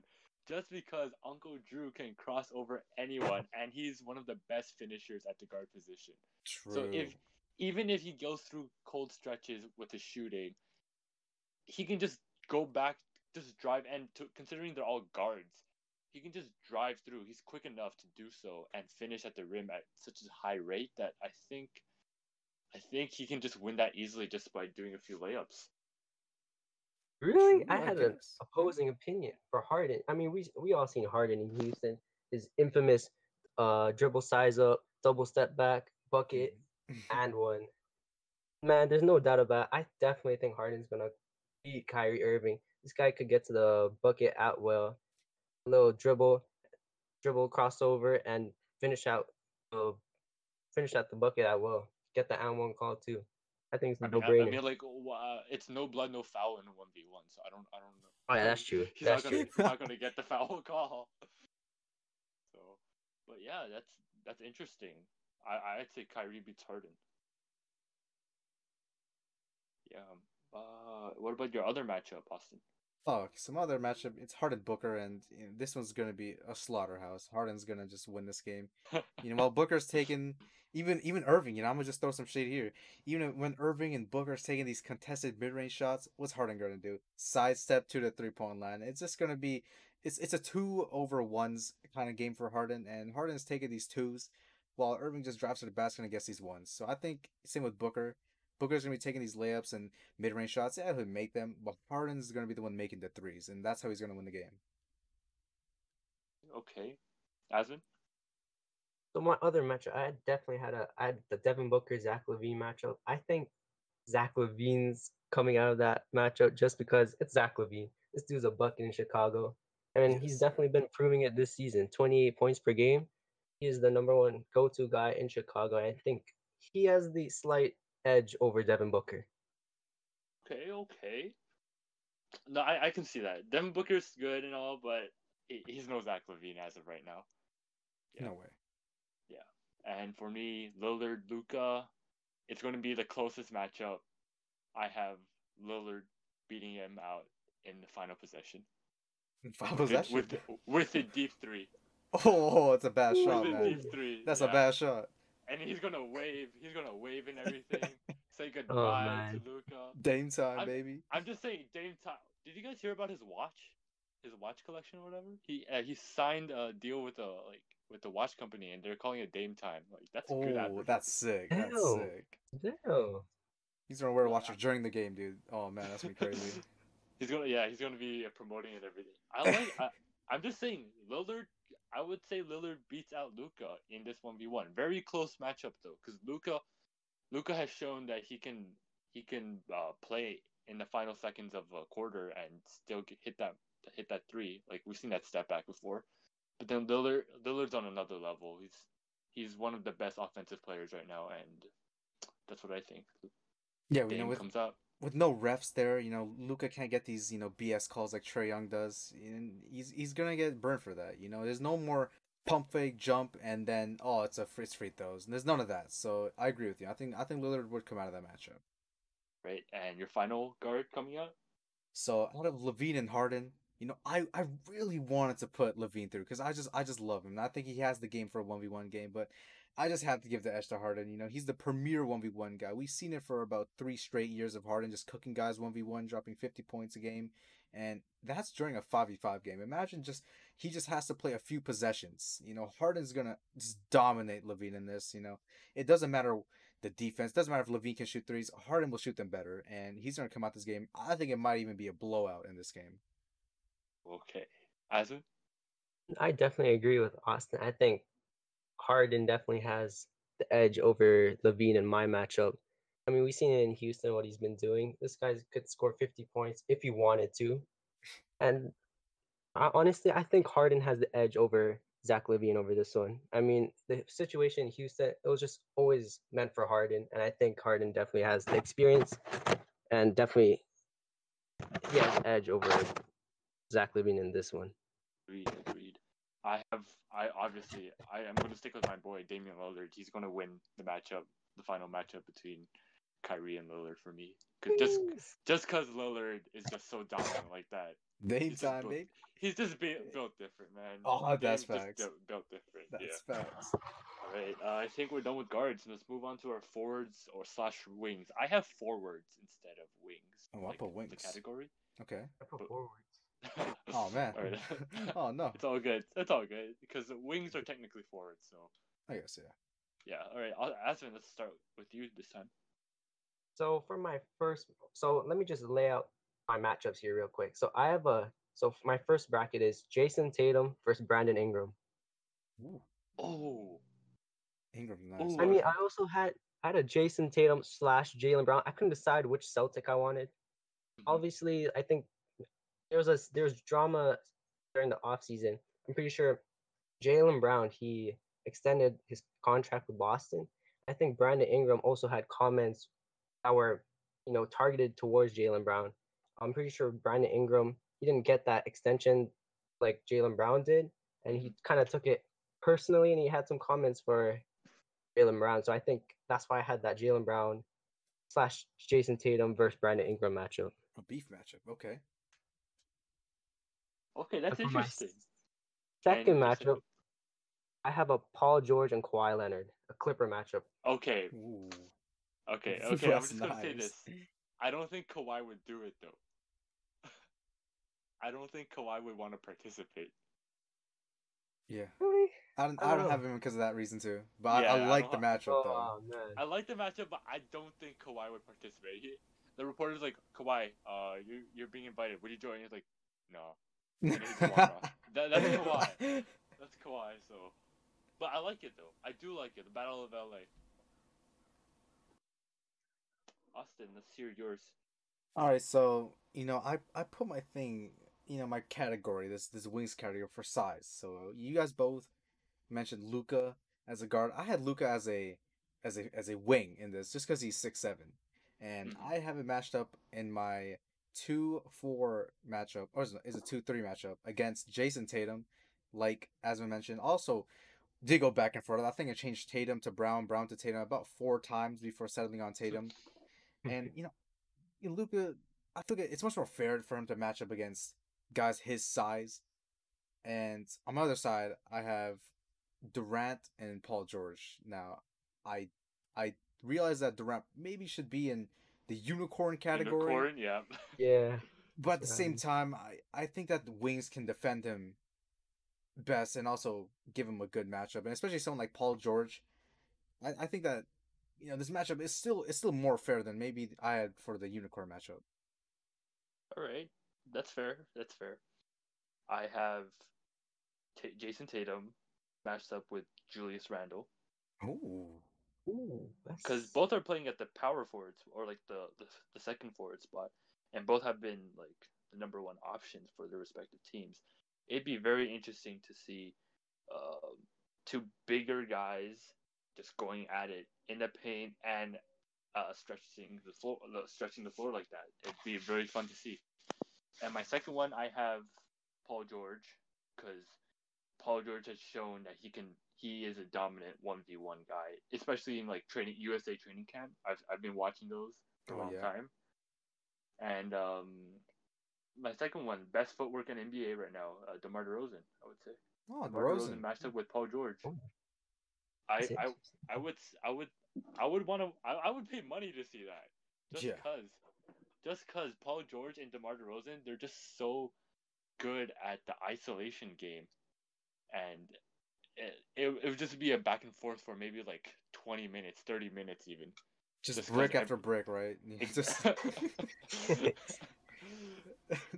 Just because Uncle Drew can cross over anyone, and he's one of the best finishers at the guard position. True. So if even if he goes through cold stretches with his shooting, he can just go back, just drive, and to, considering they're all guards, he can just drive through. He's quick enough to do so and finish at the rim at such a high rate that I think, I think he can just win that easily just by doing a few layups. Really, True, I I had an opposing opinion for Harden. I mean, we we all seen Harden in Houston, his infamous uh dribble size up, double step back, bucket, and one. Man, there's no doubt about. It. I definitely think Harden's gonna beat Kyrie Irving. This guy could get to the bucket at will, a little dribble, dribble crossover, and finish out, uh, finish out the bucket at will. Get the and one call too. I think it's I a mean, no I, I mean like uh, it's no blood, no foul in one v one. So I don't, I don't know. Oh yeah, that's true. He's That's not gonna, true. he's not gonna get the foul call. So, but yeah, that's that's interesting. I I'd say Kyrie beats Harden. Yeah. Uh, what about your other matchup, Austin? Fuck, some other matchup. It's Harden Booker, and you know, this one's gonna be a slaughterhouse. Harden's gonna just win this game. You know, while Booker's taking even even Irving. You know, I'm gonna just throw some shade here. Even when Irving and Booker's taking these contested mid range shots, what's Harden gonna do? Sidestep to the three point line. It's just gonna be. It's it's a two over ones kind of game for Harden, and Harden's taking these twos, while Irving just drives to the basket and gets these ones. So I think same with Booker. Booker's gonna be taking these layups and mid range shots. Yeah, he'll make them, but Harden's gonna be the one making the threes, and that's how he's gonna win the game. Okay, Asvin. So my other matchup, I definitely had a I had the Devin Booker Zach LaVine matchup. I think Zach LaVine's coming out of that matchup just because it's Zach LaVine. This dude's a bucket in Chicago, and Yes. he's definitely been proving it this season. Twenty eight points per game. He is the number one go to guy in Chicago. I think he has the slight edge over Devin Booker. Okay, okay. No, I, I can see that. Devin Booker's good and all, but he, he's no Zach LaVine as of right now. Yeah. No way. And for me, Lillard, Luka, it's going to be the closest matchup. I have Lillard beating him out in the final possession. Five With, possession. with, with a deep three. Oh, it's a bad shot, with a man. deep three. That's yeah. a bad shot. And he's gonna wave. He's gonna wave and everything. Say goodbye man. to Luka. Dame time, I'm- baby. I'm just saying, Dame Time. Did you guys hear about his watch? His watch collection or whatever? He uh, he signed a deal with a like with the watch company, and they're calling it Dame Time. Like that's good. Oh, that's sick. That's Ew. sick. Damn. He's gonna wear a watch during the game, dude. Oh man, that's gonna be crazy. He's gonna yeah, he's gonna be uh, promoting it and everything. I like. I, I'm just saying, Lillard. I would say Lillard beats out Luka in this one v one. Very close matchup though, because Luka, Luka has shown that he can he can uh, play in the final seconds of a quarter and still get, hit that hit that three. Like we've seen that step back before. But then Lillard Lillard's on another level. He's he's one of the best offensive players right now, and that's what I think. Yeah, you know, Dame with comes out. with no refs there, you know, Luka can't get these, you know, BS calls like Trae Young does, and he's he's gonna get burned for that. You know, there's no more pump fake jump and then oh it's a free, it's free throws. And there's none of that. So I agree with you. I think I think Lillard would come out of that matchup. Right, and your final guard coming out. So out of LaVine and Harden, you know, I, I really wanted to put LaVine through because I just I just love him. I think he has the game for a one v one game, but I just have to give the edge to Harden. You know, he's the premier one v one guy. We've seen it for about three straight years of Harden just cooking guys one v one, dropping fifty points a game, and that's during a five v five game. Imagine just he just has to play a few possessions. You know, Harden's gonna just dominate LaVine in this. You know, it doesn't matter the defense. Doesn't matter if LaVine can shoot threes. Harden will shoot them better, and he's gonna come out this game. I think it might even be a blowout in this game. Okay. I definitely agree with Austin. I think Harden definitely has the edge over LaVine in my matchup. I mean, we've seen it in Houston what he's been doing. This guy could score 50 points if he wanted to. And I, honestly, I think Harden has the edge over Zach LaVine over this one. I mean, the situation in Houston, it was just always meant for Harden. And I think Harden definitely has the experience and definitely he has edge over Zach LaVine in this one. Agreed, agreed. I have, I obviously, I am going to stick with my boy Damian Lillard. He's going to win the matchup, the final matchup between Kyrie and Lillard for me. 'Cause just, just because Lillard is just so dominant like that, Name He's just time, built- babe. he's just be, built different, man. Oh, that's Dame's just facts. built, built different. That's yeah. facts. All right. Uh, I think we're done with guards. Let's move on to our forwards or slash wings. I have forwards instead of wings. Oh, I like put The category. Okay. I put forwards. Oh man. All right. oh no. It's all good. It's all good because the wings are technically forward, So I guess yeah. yeah. All right. I'll, Asvin, let's start with you this time. So for my first, so let me just lay out my matchups here real quick. So I have a, so my first bracket is Jayson Tatum versus Brandon Ingram. Ooh, Oh, Ingram, nice. Ooh. I mean, I also had I had a Jayson Tatum slash Jaylen Brown. I couldn't decide which Celtic I wanted. Mhm. Obviously, I think there was a there was drama during the offseason. I'm pretty sure Jaylen Brown he extended his contract with Boston. I think Brandon Ingram also had comments that were you know targeted towards Jaylen Brown. I'm pretty sure Brandon Ingram he didn't get that extension like Jaylen Brown did, and he mm-hmm. kind of took it personally, and he had some comments for Jaylen Brown. So I think that's why I had that Jaylen Brown slash Jayson Tatum versus Brandon Ingram matchup. A beef matchup. Okay. Okay. That's for interesting. Second And matchup, I have a Paul George and Kawhi Leonard, a Clipper matchup. Okay. Ooh. Okay. Okay. I'm That's just gonna say this. I don't think Kawhi would do it though. I don't think Kawhi would want to participate. Yeah. Really? I don't, I I don't don't have him because of that reason too. But Yeah, I, I I like the don't matchup though. Oh man. I like the matchup, but I don't think Kawhi would participate. He, the reporter's like, Kawhi, uh, you you're being invited. Would you join? He's like, no. And he just. That, that's Kawhi. That's Kawhi. So, but I like it though. I do like it. The Battle of LA. Austin, let's hear yours. All right, so you know, I I put my thing, you know, my category, this this wings category for size. So you guys both mentioned Luka as a guard. I had Luka as a as a as a wing in this, just because he's six seven, and Mhm. I have it matched up in my two four matchup, or is it two three matchup against Jayson Tatum, like as we mentioned. Also, did go back and forth. I think it changed Tatum to Brown, Brown to Tatum about four times before settling on Tatum, hmm. and you know, you know, Luka, I think it's much more fair for him to match up against guys his size. And on my other side, I have Durant and Paul George. Now, I I realize that Durant maybe should be in the unicorn category, Unicorn, yeah. Yeah. but at the same time, I, I think that the Wings can defend him best and also give him a good matchup, and especially someone like Paul George. I, I think that you know this matchup is still it's still more fair than maybe I had for the unicorn matchup. All right, that's fair. That's fair. I have Ta Jayson Tatum matched up with Julius Randle Oh, Ooh, because both are playing at the power forwards or like the, the the second forward spot, and both have been like the number one options for their respective teams. It'd be very interesting to see um, two bigger guys just going at it in the paint and uh, stretching the floor, stretching the floor like that. It'd be very fun to see. And my second one, I have Paul George because Paul George has shown that he can. He is a dominant one v one guy, especially in like training USA training camp. I've I've been watching those for a Oh, long yeah. time. And um, my second one, best footwork in NBA right now, uh, DeMar DeRozan, I would say. oh, DeMar DeRozan DeRozan. matched up with Paul George. Oh. I, I. I would I would I would want to I, I would pay money to see that. Just Yeah. cause just cause Paul George and DeMar DeRozan, they're just so good at the isolation game. And it, it, it would just be a back and forth for maybe like 20 minutes, 30 minutes even. Just, just 'cause brick ev- after brick, right? Just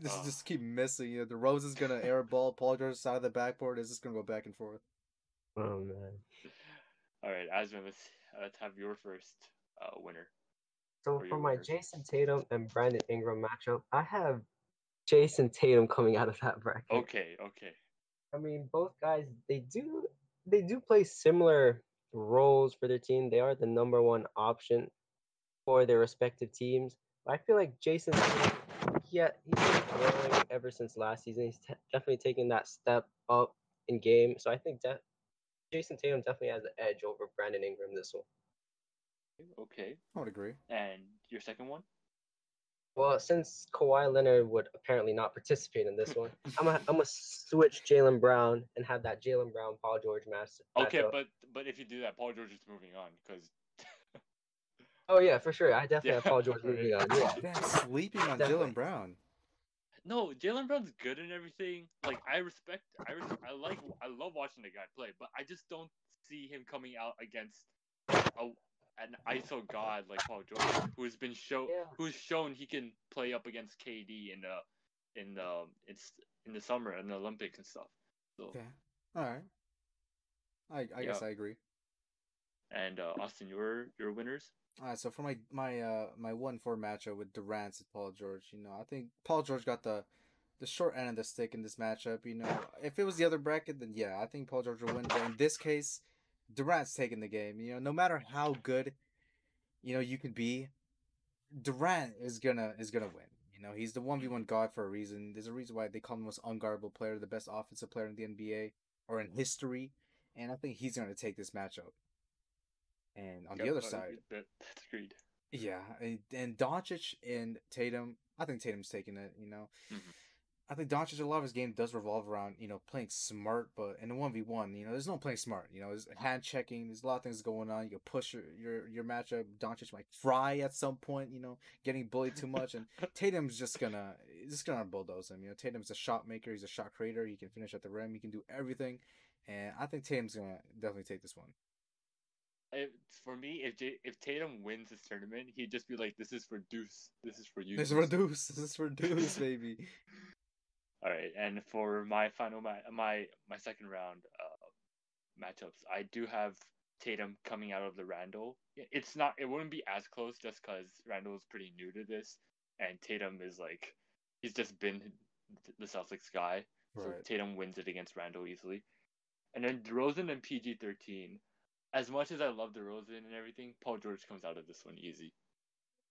just just keep missing. You know, the Rose is gonna air ball. Paul George's side of the backboard is just gonna go back and forth. Oh man. All right, Asvin, let's let's have your first uh, winner. So for my winners. Jayson Tatum and Brandon Ingram matchup, I have Jayson Tatum coming out of that bracket. Okay, okay. I mean, both guys they do they do play similar roles for their team. They are the number one option for their respective teams. But I feel like Jayson, yeah, he's been growing ever since last season. He's te- definitely taking that step up in game. So I think that Jayson Tatum definitely has the edge over Brandon Ingram this one. Okay. I would agree. And your second one? Well, since Kawhi Leonard would apparently not participate in this one, I'm gonna I'm gonna switch Jaylen Brown and have that Jaylen Brown Paul George match. Okay, matchup. but but if you do that, Paul George is moving on because Oh yeah, for sure. I definitely Yeah, have Paul George right. moving on. Yeah. Man, sleeping on Definitely. Jaylen Brown. no, Jaylen Brown's good and everything. Like I respect, I res- I like, I love watching the guy play, but I just don't see him coming out against a an ISO god like Paul George, who's been show Yeah. who's shown he can play up against KD in the in the it's in the summer and the Olympics and stuff. So Okay. All right. I I guess I agree. and uh, Austin, your your winners. All right. So for my my uh my one four matchup with Durant and Paul George, you know, I think Paul George got the the short end of the stick in this matchup. You know, if it was the other bracket, then yeah, I think Paul George will win. But in this case, Durant's taking the game. You know, no matter how good, you know, you could be, Durant is gonna is gonna win. You know, he's the one v one god for a reason. There's a reason why they call him the most unguardable player, the best offensive player in the NBA or in history, and I think he's gonna take this matchup. And on the other side, that, that's agreed. yeah, and, and Doncic and Tatum, I think Tatum's taking it. You know, Mhm. I think Doncic a lot of his game does revolve around you know playing smart, but in a one v one, you know, there's no playing smart. You know, there's hand checking. There's a lot of things going on. You can push your your, your matchup. Doncic might fry at some point. You know, getting bullied too much, and Tatum's just gonna just gonna bulldoze him. You know, Tatum's a shot maker. He's a shot creator. He can finish at the rim. He can do everything, and I think Tatum's gonna definitely take this one. If, for me, if J- if Tatum wins this tournament, he'd just be like, "This is for Deuce. This is for you." This is for Deuce. This is for Deuce, baby. All right, and for my final ma- my my second round uh, matchups, I do have Tatum coming out of the Randle. It's not. It wouldn't be as close just because Randle is pretty new to this, and Tatum is like he's just been the Celtics guy. So Right. Tatum wins it against Randle easily. And then DeRozan and PG thirteen. as much as I love DeRozan and everything, Paul George comes out of this one easy.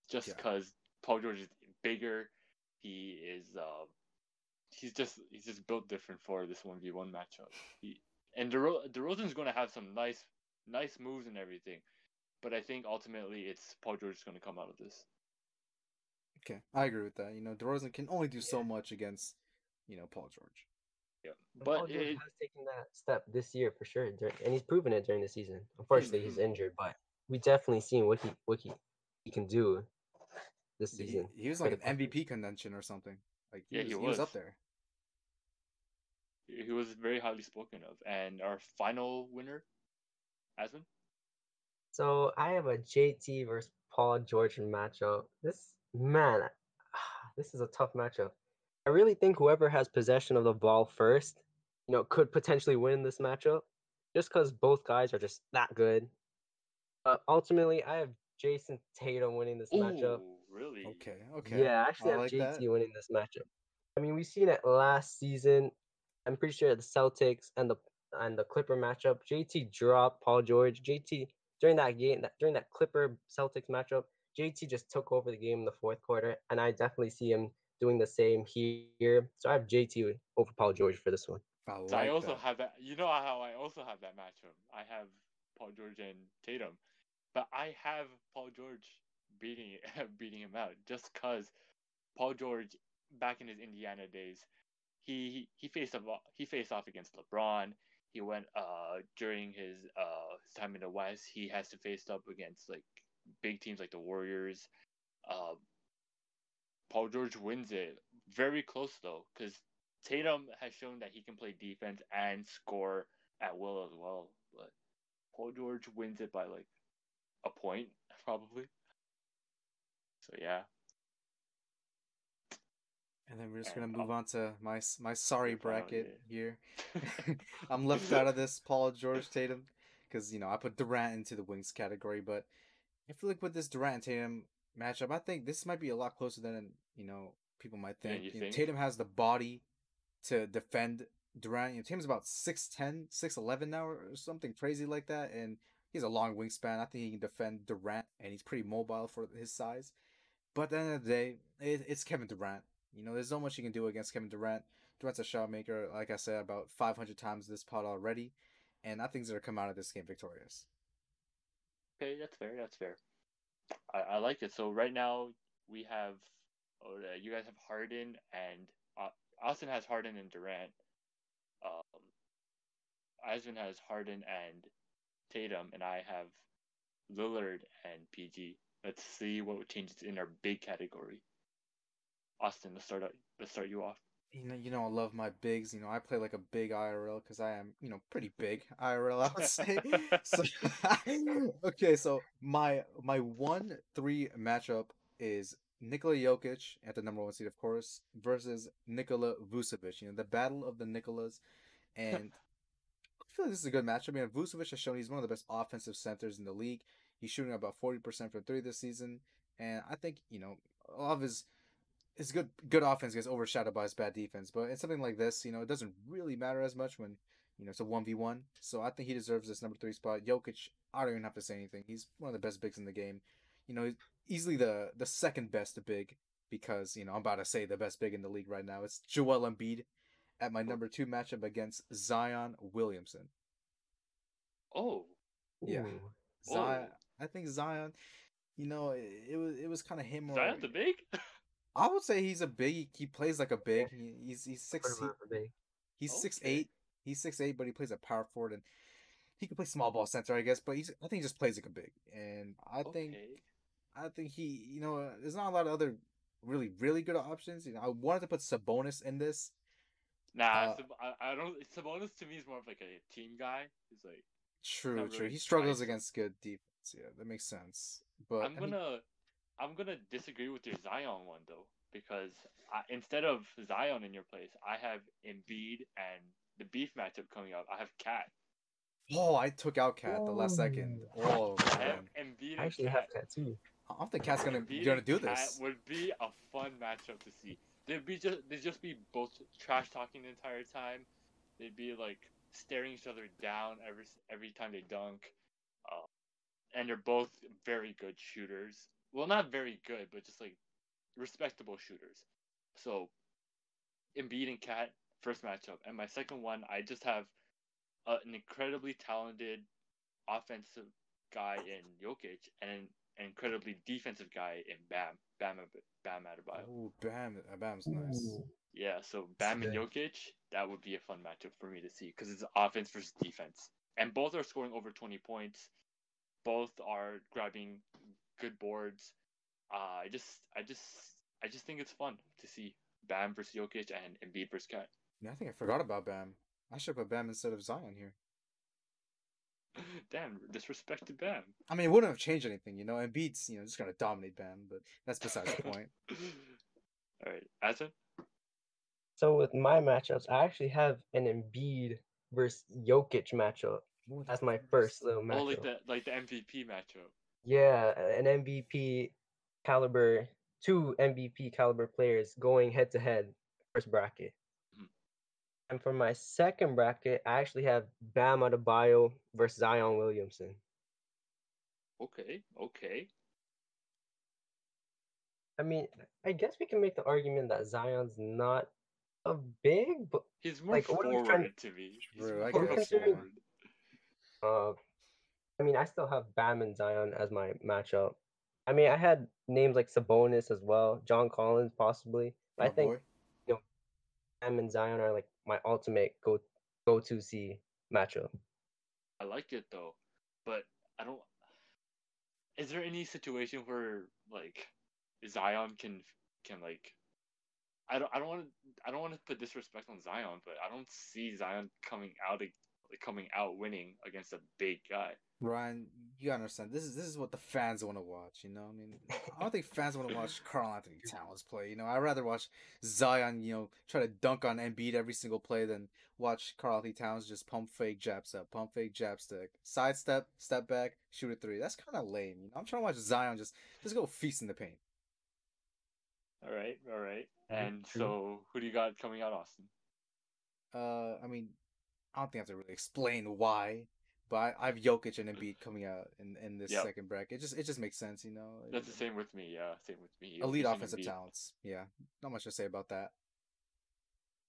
Just Yeah. because Paul George is bigger, he is uh, he's just he's just built different for this one v one matchup. He and DeRo- DeRozan's going to have some nice nice moves and everything, but I think ultimately it's Paul George is going to come out of this. Okay, I agree with that. You know, DeRozan can only do so much against, you know, Paul George. Yeah, And Paul but George it, has taken that step this year for sure, and he's proven it during the season. Unfortunately, he's Mhm. injured, but we definitely seen what he what he, he can do this season. he was like an MVP contention or something. Like he Yeah, was, he he was up there. he was very highly spoken of. And our final winner, Asvin. So I have a JT versus Paul George matchup. This man, this is a tough matchup. I really think whoever has possession of the ball first, you know, could potentially win this matchup, just because both guys are just that good. But ultimately, I have Jayson Tatum winning this matchup. Ooh, really? Okay, okay. Yeah, I actually I have like JT that. winning this matchup. I mean, we've seen it last season. I'm pretty sure the Celtics and the and the Clipper matchup, JT dropped Paul George. JT during that game, that, during that Clipper Celtics matchup, JT just took over the game in the fourth quarter, and I definitely see him doing the same here. So I have JT over Paul George for this one. I like So I also that. have that. You know how I also have that matchup. I have Paul George and Tatum, but I have Paul George beating beating him out just because Paul George back in his Indiana days, he he faced off he faced off against LeBron. He went uh during his uh time in the West. He has to face up against like big teams like the Warriors. Uh, Paul George wins it very close though, because Tatum has shown that he can play defense and score at will as well. But Paul George wins it by like a point probably. So yeah, And then we're just gonna move on to my my sorry bracket here. I'm left out of this Paul George Tatum because you know I put Durant into the wings category, but I feel like with this Durant and Tatum matchup, I think this might be a lot closer than you know people might Yeah, think. you You know. Tatum has the body to defend Durant. You know, Tatum's about 6'10", 6'11 now or something crazy like that, and he has a long wingspan. I think he can defend Durant, and he's pretty mobile for his size. But at the end of the day, it, it's Kevin Durant. You know, there's no much you can do against Kevin Durant. Durant's a shot maker, like I said, about 500 times this pod already, and I think he's gonna come out of this game victorious. okay, that's fair. That's fair. I, I like it. So right now we have, oh, you guys have Harden and uh, Austin has Harden and Durant. Um, Asvin has Harden and Tatum, and I have Lillard and PG. Let's see what changes in our big category. Austin, let's start. out- Let's start you off. You know, you know, I love my bigs. You know, I play like a big IRL because I am, you know, pretty big IRL. I would say. so, okay, so my my one three matchup is Nikola Jokic at the number one seed, of course, versus Nikola Vucevic. You know, the battle of the Nikolas, and I feel like this is a good matchup. I mean, Vucevic has shown he's one of the best offensive centers in the league. He's shooting about forty percent from three this season, and I think you know a lot of his his good good offense gets overshadowed by his bad defense. But in something like this, you know, it doesn't really matter as much when you know it's a one v one. So I think he deserves this number three spot. Jokic, I don't even have to say anything. He's one of the best bigs in the game. You know, he's easily the the second best big because you know I'm about to say the best big in the league right now. It's Joel Embiid at my number two matchup against Zion Williamson. Oh, Yeah. Zion, Oh. I think Zion. You know, it, it was it was kind of him. Or, Zion the big. I would say he's a big. He, he plays like a big. He, he's he's six. He, out for big. he's six eight. He's six eight, but he plays a power forward and he can play small ball center, I guess. But he's I think he just plays like a big, and I think I think he you know uh, there's not a lot of other really really good options. You know, I wanted to put Sabonis in this. Nah, Uh, I, I don't. Sabonis to me is more of like a team guy. He's like, True, Not true. really He struggles nice. against good defense. Yeah, that makes sense. But I'm I mean, gonna, I'm gonna disagree with your Zion one though because I, instead of Zion in your place, I have Embiid and the beef matchup coming up. I have Cat. oh, I took out Cat the last second. Oh I have Embiid I and actually Cat. have that too. I don't think Cat's gonna Embiid gonna do Cat this. Would be a fun matchup to see. They'd be just they'd just be both trash talking the entire time. They'd be like staring each other down every every time they dunk. And they're both very good shooters. Well, not very good, but just like respectable shooters. So, Embiid and Cat first matchup, and my second one, I just have uh, an incredibly talented offensive guy in Jokic and an incredibly defensive guy in Bam, Bam, Bam Adebayo. Ooh, Bam, uh, Bam's nice. Ooh. Yeah, so Bam and good. Jokic, that would be a fun matchup for me to see because it's offense versus defense, and both are scoring over twenty points. Both are grabbing good boards. Uh, I just, I just, I just think it's fun to see Bam versus Jokic and Embiid versus Cat. Yeah, I think I forgot about Bam. I should have put Bam instead of Zion here. Damn, disrespect to Bam. I mean, it wouldn't have changed anything, you know. Embiid's, you know, just gonna dominate Bam, but that's besides the point. All right, Asvin. So with my matchups, I actually have an Embiid versus Jokic matchup as my first little matchup. Oh, like the like the MVP matchup. Yeah, an MVP caliber, two MVP caliber players going head to head first bracket. Mhm. And for my second bracket, I actually have Bam Adebayo versus Zion Williamson. Okay, okay. I mean, I guess we can make the argument that Zion's not a big, but He's more Like, what are we forward trying to me. He's True, more of a guess. forward. Uh, I mean, I still have Bam and Zion as my matchup. I mean, I had names like Sabonis as well, John Collins possibly. But I My think boy. Bam and Zion are like my ultimate go go to see matchup. I like it though, but I don't. Is there any situation where like Zion can can like? I don't. I don't want to. I don't want to put disrespect on Zion, but I don't see Zion coming out ag- like coming out winning against a big guy. Ryan, you understand. This is this is what the fans want to watch. You know, I mean, I don't think fans want to watch Karl Anthony Towns play. You know, I'd rather watch Zion, you know, try to dunk on Embiid every single play than watch Karl Anthony Towns just pump fake jab step, pump fake jab stick, sidestep, step back, shoot a three. That's kind of lame. You know, I'm trying to watch Zion just just go feast in the paint. All right, all right. And true. so, who do you got coming out, Austin? Uh, I mean, I don't think I have to really explain why, but I, I have Jokic and Embiid coming out in, in this Yep. second bracket. It just it just makes sense, you know. That's the same with me. Yeah, same with me. Elite offensive Embiid. talents. Yeah, not much to say about that.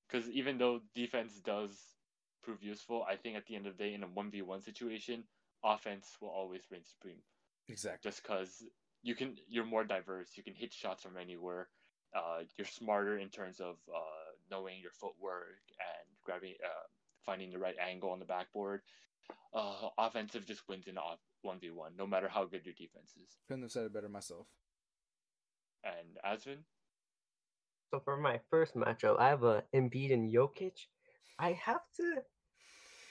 because even though defense does prove useful, I think at the end of the day, in a one v one situation, offense will always reign supreme. Exactly. Just because you can, you're more diverse. You can hit shots from anywhere. Uh, you're smarter in terms of uh, knowing your footwork and grabbing, uh, finding the right angle on the backboard. Uh, offensive just wins in one v one, no matter how good your defense is. Couldn't have said it better myself. And Asvin, So for my first matchup, I have a Embiid and Jokic. I have to,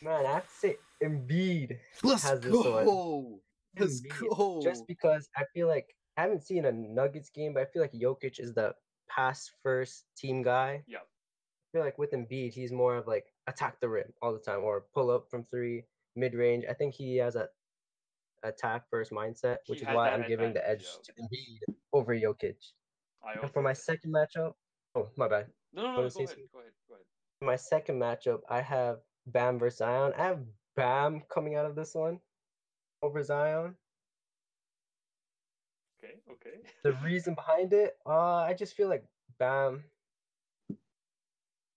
man, I have to say Embiid Let's has this one. go. Let's Embiid, go. just because I feel like I haven't seen a Nuggets game, but I feel like Jokic is the pass first team guy. yeah, I feel like with Embiid, he's more of like attack the rim all the time or pull up from three, mid range. I think he has a attack first mindset, He which is why I'm giving the edge to Embiid over Jokic. I And for my second matchup, oh my bad. no, no, no, go ahead, go ahead, go ahead. My second matchup, I have Bam versus Zion. I have Bam coming out of this one over Zion. Okay, okay. The reason behind it, uh, I just feel like Bam,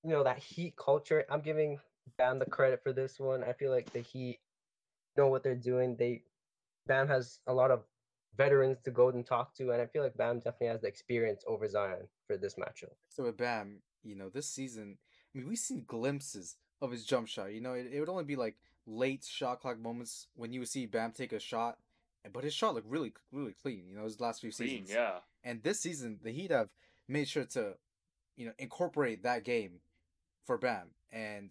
know, that Heat culture. I'm giving Bam the credit for this one. I feel like the Heat know what they're doing. They Bam has a lot of veterans to go and talk to, and I feel like Bam definitely has the experience over Zion for this matchup. So with Bam, you know, this season, I mean, we've seen glimpses of his jump shot. You know, it, it would only be like late shot clock moments when you would see Bam take a shot, but his shot looked really, really clean. You know, his last few Clean, seasons. yeah. And this season, the Heat have made sure to, you know, incorporate that game for Bam. And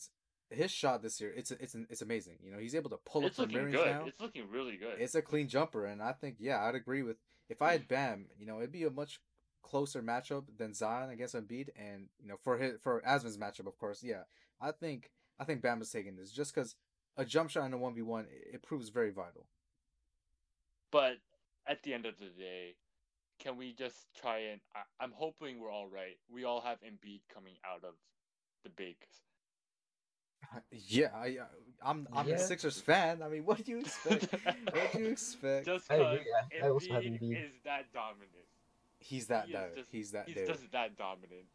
his shot this year, it's it's it's amazing. You know, he's able to pull It's up from looking mid-range good. now. It's looking really good. It's a clean jumper, and I think yeah, I'd agree with if I had Bam, you know, it'd be a much closer matchup than Zion against Embiid, and you know, for his for Asman's matchup, of course, yeah, I think I think Bam is taking this just because a jump shot in a one v one it proves very vital. But at the end of the day, can we just try and? I, I'm hoping we're all right. We all have Embiid coming out of the bigs. Yeah, I, I- I'm I'm Yeah. a Sixers fan. I mean, what do you expect? what do you expect? Just I because agree, I- I also have Embiid. is that dominant. he's that he dude. just- he's that He's dude. just that dominant.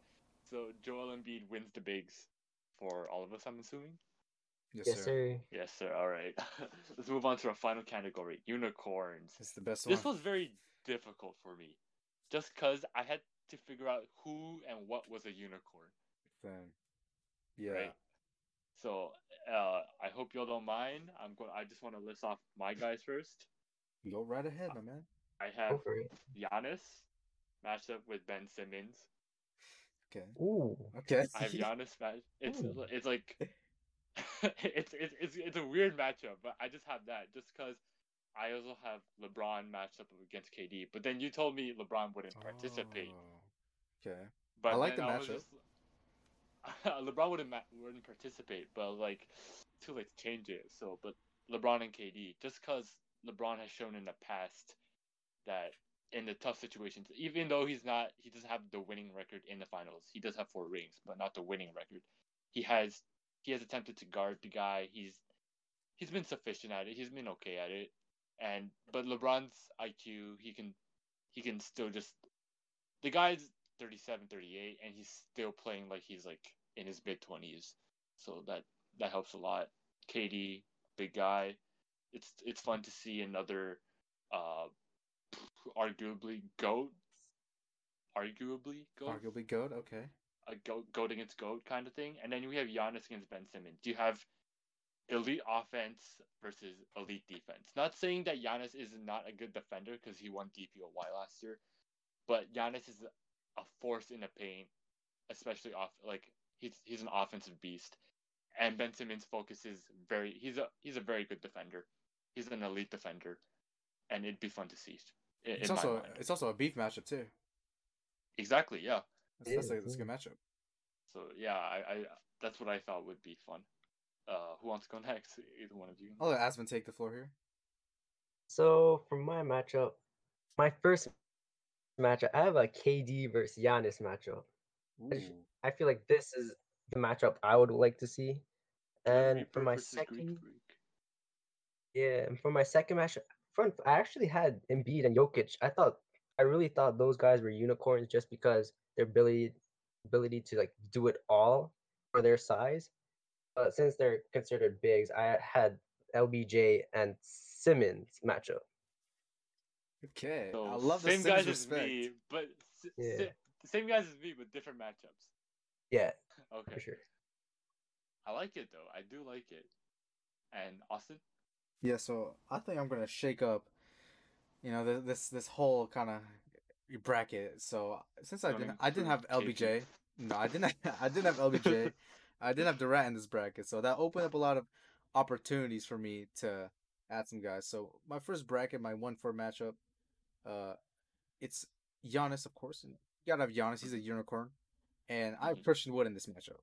So Joel Embiid wins the bigs for all of us, I'm assuming. Yes, Yes, sir. sir. Yes, sir. All right. Let's move on to our final category: unicorns. It's the best This one. was very difficult for me, just because I had to figure out who and what was a unicorn. Then, yeah. Right. So uh, I hope y'all don't mind. I'm going. I just want to list off my guys first. Go right ahead, my man. I have for. Giannis matched up with Ben Simmons. Okay. Ooh. Okay. I have Giannis match. It's Ooh. it's like it's, it's it's it's a weird matchup, but I just have that just because I also have LeBron matched up against KD. But then you told me LeBron wouldn't participate. Oh, Okay. But I like the I matchup. just- LeBron wouldn't wouldn't participate, but like too late to change it. So, but LeBron and KD, just because LeBron has shown in the past that in the tough situations, even though he's not, he doesn't have the winning record in the finals. He does have four rings, but not the winning record. He has he has attempted to guard the guy. He's he's been sufficient at it. He's been okay at it. And but LeBron's IQ, he can he can still just the guy's 37, 38 and he's still playing like he's like in his mid 20s. So that that helps a lot. KD, big guy. It's it's fun to see another uh arguably goat arguably goat Arguably goat. Okay. a goat, goat against goat kind of thing. And then we have Giannis against Ben Simmons. Do you have elite offense versus elite defense? Not saying that Giannis is not a good defender because he won DPOY last year, but Giannis is a force in the paint, especially off like he's he's an offensive beast. And Ben Simmons focuses very he's a he's a very good defender. He's an elite defender, and it'd be fun to see. in- It's in also mind. it's also a beef matchup too. exactly yeah. That's, that's, a, that's a good matchup. So yeah, I, I that's what I thought would be fun. Uh, who wants to go next? Either one of you. I'll let Asvin take the floor here. So for my matchup, my first matchup, I have a KD versus Giannis matchup. I Ooh. I feel like this is the matchup I would like to see. And for my second, yeah, and for my second matchup, front, I actually had Embiid and Jokic. I thought, I really thought those guys were unicorns just because their ability, ability to like do it all for their size. But since they're considered bigs, I had LBJ and Simmons matchup. Okay. So I love the same Sims guys respect. as me, but s- Yeah. si- same guys as me, but different matchups. Yeah, Okay, for sure. I like it though. I do like it. And Austin, Yeah, so I think I'm gonna shake up, you know, th- this this whole kind of bracket. So since I didn't, I didn't have. LBJ. No, I didn't. I didn't have LBJ. I didn't have Durant in this bracket, so that opened up a lot of opportunities for me to add some guys. So my first bracket, my one four matchup, uh, it's Giannis, of course. And you gotta have Giannis. He's a unicorn, and I have Mhm. Christian Wood in this matchup.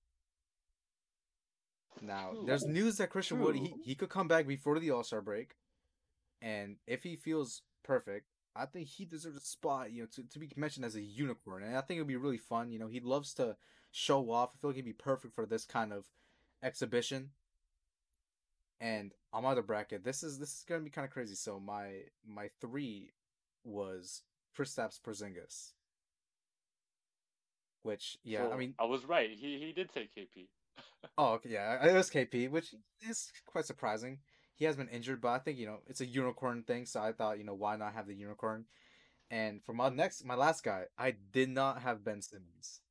Now, there's news that Christian Wood he, he could come back before the All Star break, and if he feels perfect, I think he deserves a spot, you know, to, to be mentioned as a unicorn. And I think it'd be really fun. You know, he loves to show off. I feel like he'd be perfect for this kind of exhibition. And on my other bracket, this is this is gonna be kind of crazy. So my my three was Kristaps Porzingis, which yeah, I mean I was right. He he did say KP. Oh, okay, yeah, it was KP, which is quite surprising. He has been injured, but I think you know it's a unicorn thing, so I thought you know why not have the unicorn. And for my next, my last guy, I did not have Ben Simmons,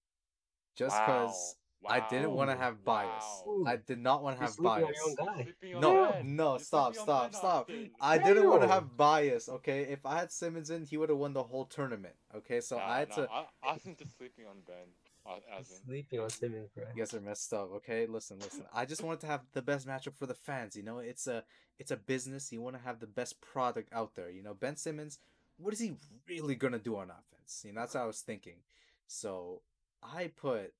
just because Wow. I didn't want to have bias. Wow. I did not want to have bias. your own guy. No, Ben. no, You're stop, stop, stop. Austin. I didn't want to have bias. Okay, if I had Simmons in, he would have won the whole tournament. Okay, so Nah, I had nah, to. Au- Austin's just sleeping on Ben. Uh, Au- He's Austin. Sleeping on Simmons, bro. You guys are messed up. Okay, listen, listen. I just wanted to have the best matchup for the fans. You know, it's a it's a business. You want to have the best product out there. You know, Ben Simmons. What is he really gonna do on offense? You know, that's what I was thinking. So I put,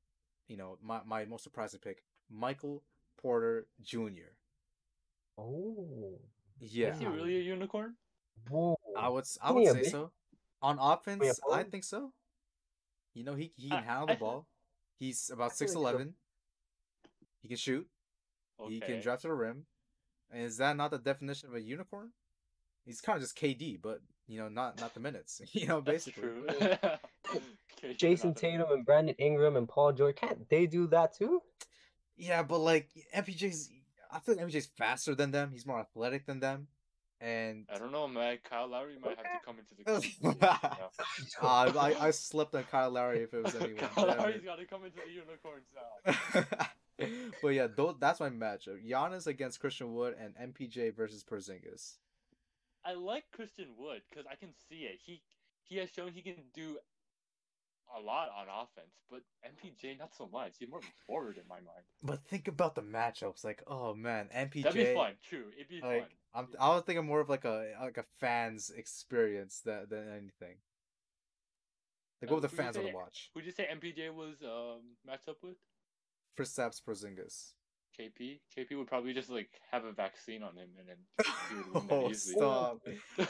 you know, my my most surprising pick, Michael Porter Jr. Oh. Yeah, Is he really a unicorn? Whoa. I would s- I Isn't would he say big- so. On offense, I think so. You know, he he I- can handle the ball. He's about I feel six like he's a- eleven. He can shoot. He can Okay. drive to the rim. And is that not the definition of a unicorn? He's kind of just KD, but you know, not not the minutes. You know, That's basically. true. Okay, Jayson Tatum and Brandon Ingram and Paul George can't they do that too? Yeah, but like MPJ's, I feel like MPJ's faster than them. He's more athletic than them, and I don't know, man. Kyle Lowry might have to come into the Oh, conversation now. uh, I I slept on Kyle Lowry if it was anyone. Kyle damn Lowry's it. got to come into the unicorns now. but yeah, tho- that's my matchup: Giannis against Christian Wood and MPJ versus Porzingis. I like Christian Wood because I can see it. He he has shown he can do a lot on offense, but MPJ not so much. He's more of a forward in my mind. But think about the matchups. Like, oh man, MPJ. That'd be fun. True, it'd be Like, fun. I'm, I was thinking more of like a like a fans experience than than anything. Like, what would the fans want to watch? Who'd you say MPJ was um matched up with? Kristaps Porzingis. KP. KP would probably just like have a vaccine on him and then he would win that Oh, easily. stop!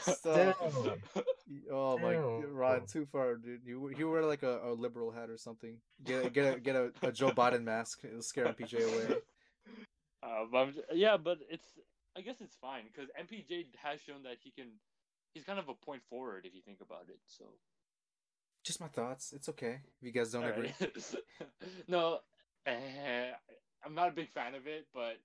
Stop! Damn. Oh my, Damn. Ryan, too far, dude. You you wear like a, a liberal hat or something. Get a, get a get a, a Joe Biden mask. It'll scare MPJ away. Uh, but I'm yeah, but it's I guess it's fine because MPJ has shown that he can. He's kind of a point forward if you think about it. So Just my thoughts. It's okay if you guys don't agree. Alright. no, eh, I'm not a big fan of it, but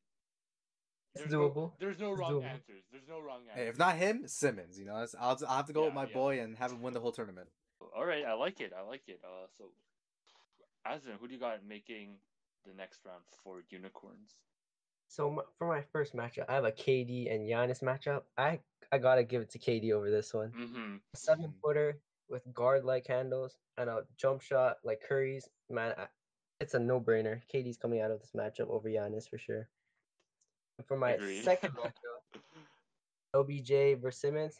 It's there's no, doable. there's no It's wrong doable. answers. There's no wrong Hey, answers. if not him, Simmons. You know, I'll I'll have to go with my yeah. boy and have him win the whole tournament. All right, I like it. I like it. Uh, so, Asvin, who do you got making the next round for unicorns? So my, for my first matchup, I have a KD and Giannis matchup. I I gotta give it to KD over this one. Mm-hmm. Seven footer with guard like handles and a jump shot like Curry's. Man, I, it's a no brainer. KD's coming out of this matchup over Giannis for sure. And for my Agreed. second matchup, LBJ versus Simmons.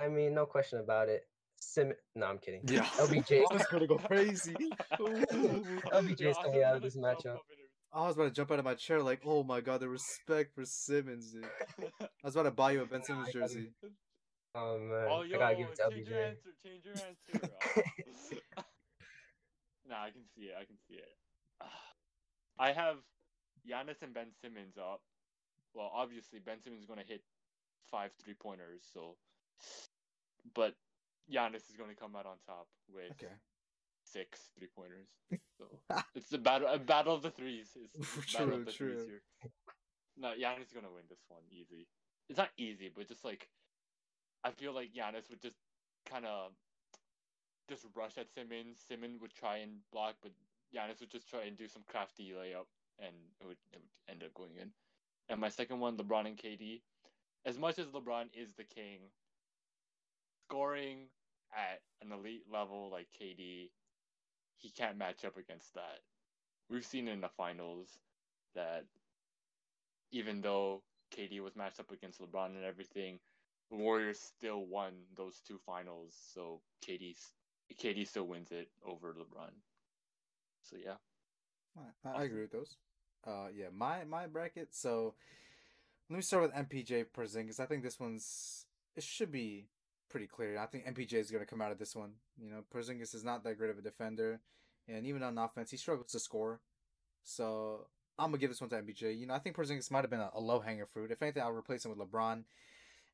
I mean, no question about it. Sim. No, I'm kidding. Yeah, LBJ. I was gonna go crazy. LBJ is coming out of this matchup. I was about to jump out of my chair like, oh my god, the respect for Simmons, dude. I was about to buy you a Ben Simmons jersey. Oh man, Oh, I gotta give it to change your LBJ. answer. Change your answer. Nah, I can see it. I can see it. I have Giannis and Ben Simmons up. Well, obviously Ben Simmons is gonna hit five three pointers, so. But Giannis is gonna come out on top with Okay. six three pointers. So it's the battle, a battle of the threes. It's, it's battle True, of the true. threes here. No, Giannis is gonna win this one easy. It's not easy, but just like I feel like Giannis would just kind of just rush at Simmons. Simmons would try and block, but Giannis would just try and do some crafty layup, and it would, it would end up going in. And my second one, LeBron and KD. As much as LeBron is the king, scoring at an elite level like KD, he can't match up against that. We've seen in the finals that even though KD was matched up against LeBron and everything, the Warriors still won those two finals. So KD's KD still wins it over LeBron. So yeah. I, I agree with those. Uh, yeah, my my bracket. So let me start with MPJ Porzingis. I think this one's it should be pretty clear. I think MPJ is going to come out of this one. You know, Porzingis is not that great of a defender, and even on offense, he struggles to score. So I'm gonna give this one to MPJ. You know, I think Porzingis might have been a, a low hanging fruit. If anything, I'll replace him with LeBron,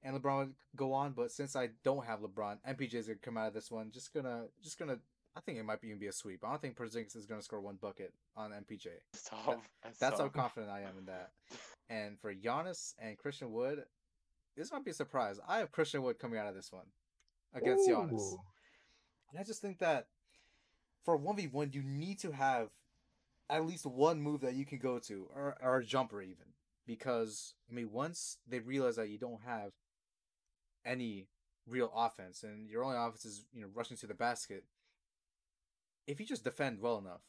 and LeBron would go on. But since I don't have LeBron, MPJ is gonna come out of this one. Just gonna, just gonna. I think it might even be a sweep. I don't think Porzingis is gonna score one bucket on MPJ. Stop. That's how confident I am in that. And for Giannis and Christian Wood, this might be a surprise. I have Christian Wood coming out of this one against Giannis. And I just think that for one v one, you need to have at least one move that you can go to, or or a jumper even, because I mean, once they realize that you don't have any real offense and your only offense is you know rushing to the basket, if you just defend well enough.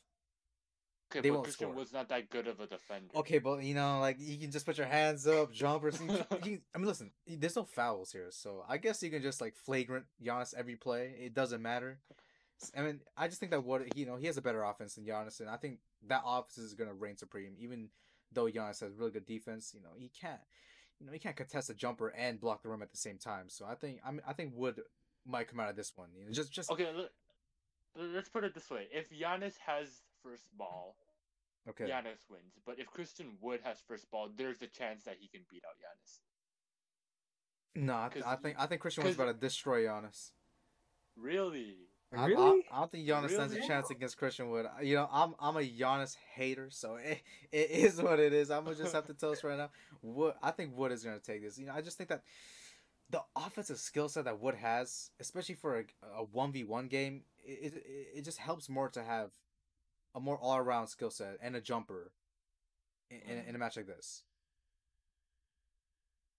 Okay, they but won't Christian score. Wood's not that good of a defender. Okay, but you know, like you can just put your hands up, jumpers. You, you, I mean, listen, there's no fouls here, so I guess you can just like flagrant Giannis every play. It doesn't matter. I mean, I just think that what you know he has a better offense than Giannis, and I think that offense is gonna reign supreme. Even though Giannis has really good defense, you know he can't, you know he can't contest a jumper and block the rim at the same time. So I think I mean I think Wood might come out of this one. You know, just just Okay, let, let's put it this way: if Giannis has first ball, Okay. Giannis wins. But if Christian Wood has first ball, there's a chance that he can beat out Giannis. No, I, th- I think I think Christian was 'cause- about to destroy Giannis. Really? I- I, Really? I, don't think Giannis stands a chance against Christian Wood. You know, I'm I'm a Giannis hater, so it, it is what it is. I'm gonna just have to tell us right now. Wood, I think Wood is gonna take this. You know, I just think that the offensive skill set that Wood has, especially for a one v one game, it, it it just helps more to have a more all around skill set and a jumper in, in, in a match like this.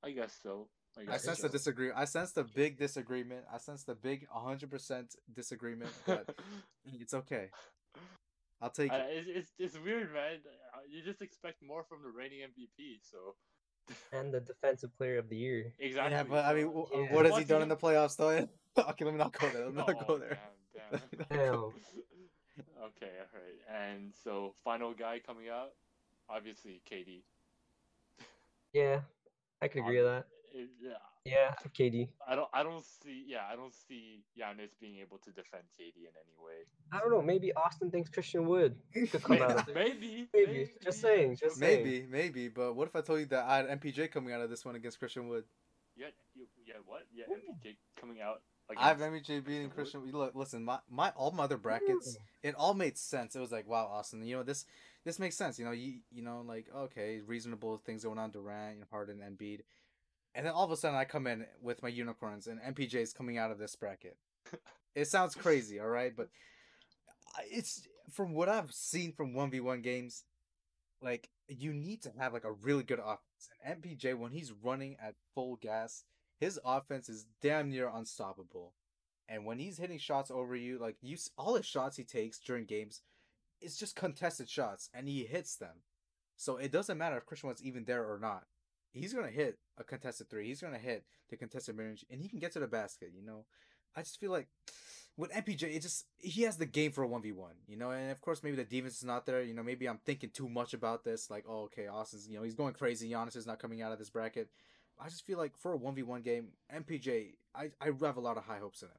I guess so. I, I guess sense so. the disagree. I sense the big disagreement. I sense the big 100% disagreement, but it's okay. I'll take I- it. it's, it's, it's weird, man. Uh, You just expect more from the reigning MVP, so And the defensive player of the year. exactly. Yeah, but I mean, w- Yeah. what has he Watching done in the playoffs, though? okay, let me not go there. Let me not Oh, go there. Damn, damn. Damn. okay, alright. And so, final guy coming out, obviously KD. Yeah, I could agree with that. It- yeah, Yeah, KD. I don't, I don't see, yeah, I don't see Giannis being able to defend KD in any way. I don't know. Maybe Austin thinks Christian Wood could come out of it. maybe, Maybe, just saying, just saying. Maybe, maybe, but what if I told you that I had MPJ coming out of this one against Christian Wood? Yeah, you, yeah, what? Yeah, MPJ coming out. I have against MPJ beating Christian Christian. Look, listen, my my all my other brackets, it all made sense. It was like, wow, Austin, you know this this makes sense. You know, you you know, like okay, reasonable things going on Durant, you know, Harden, Embiid, and then all of a sudden I come in with my unicorns and MPJ is coming out of this bracket. it sounds crazy, all right, but it's from what I've seen from one v one games, like you need to have like a really good offense. And MPJ when he's running at full gas, his offense is damn near unstoppable. And when he's hitting shots over you, like you, all the shots he takes during games, it's just contested shots, and he hits them. So it doesn't matter if Christian was even there or not. He's gonna hit a contested three. He's gonna hit the contested range, and he can get to the basket. You know, I just feel like with MPJ, it just he has the game for a one v one. You know, and of course maybe the defense is not there. You know, maybe I'm thinking too much about this. Like, oh, okay, Austin's you know he's going crazy. Giannis is not coming out of this bracket. I just feel like for a one v one game, MPJ, I I have a lot of high hopes in him.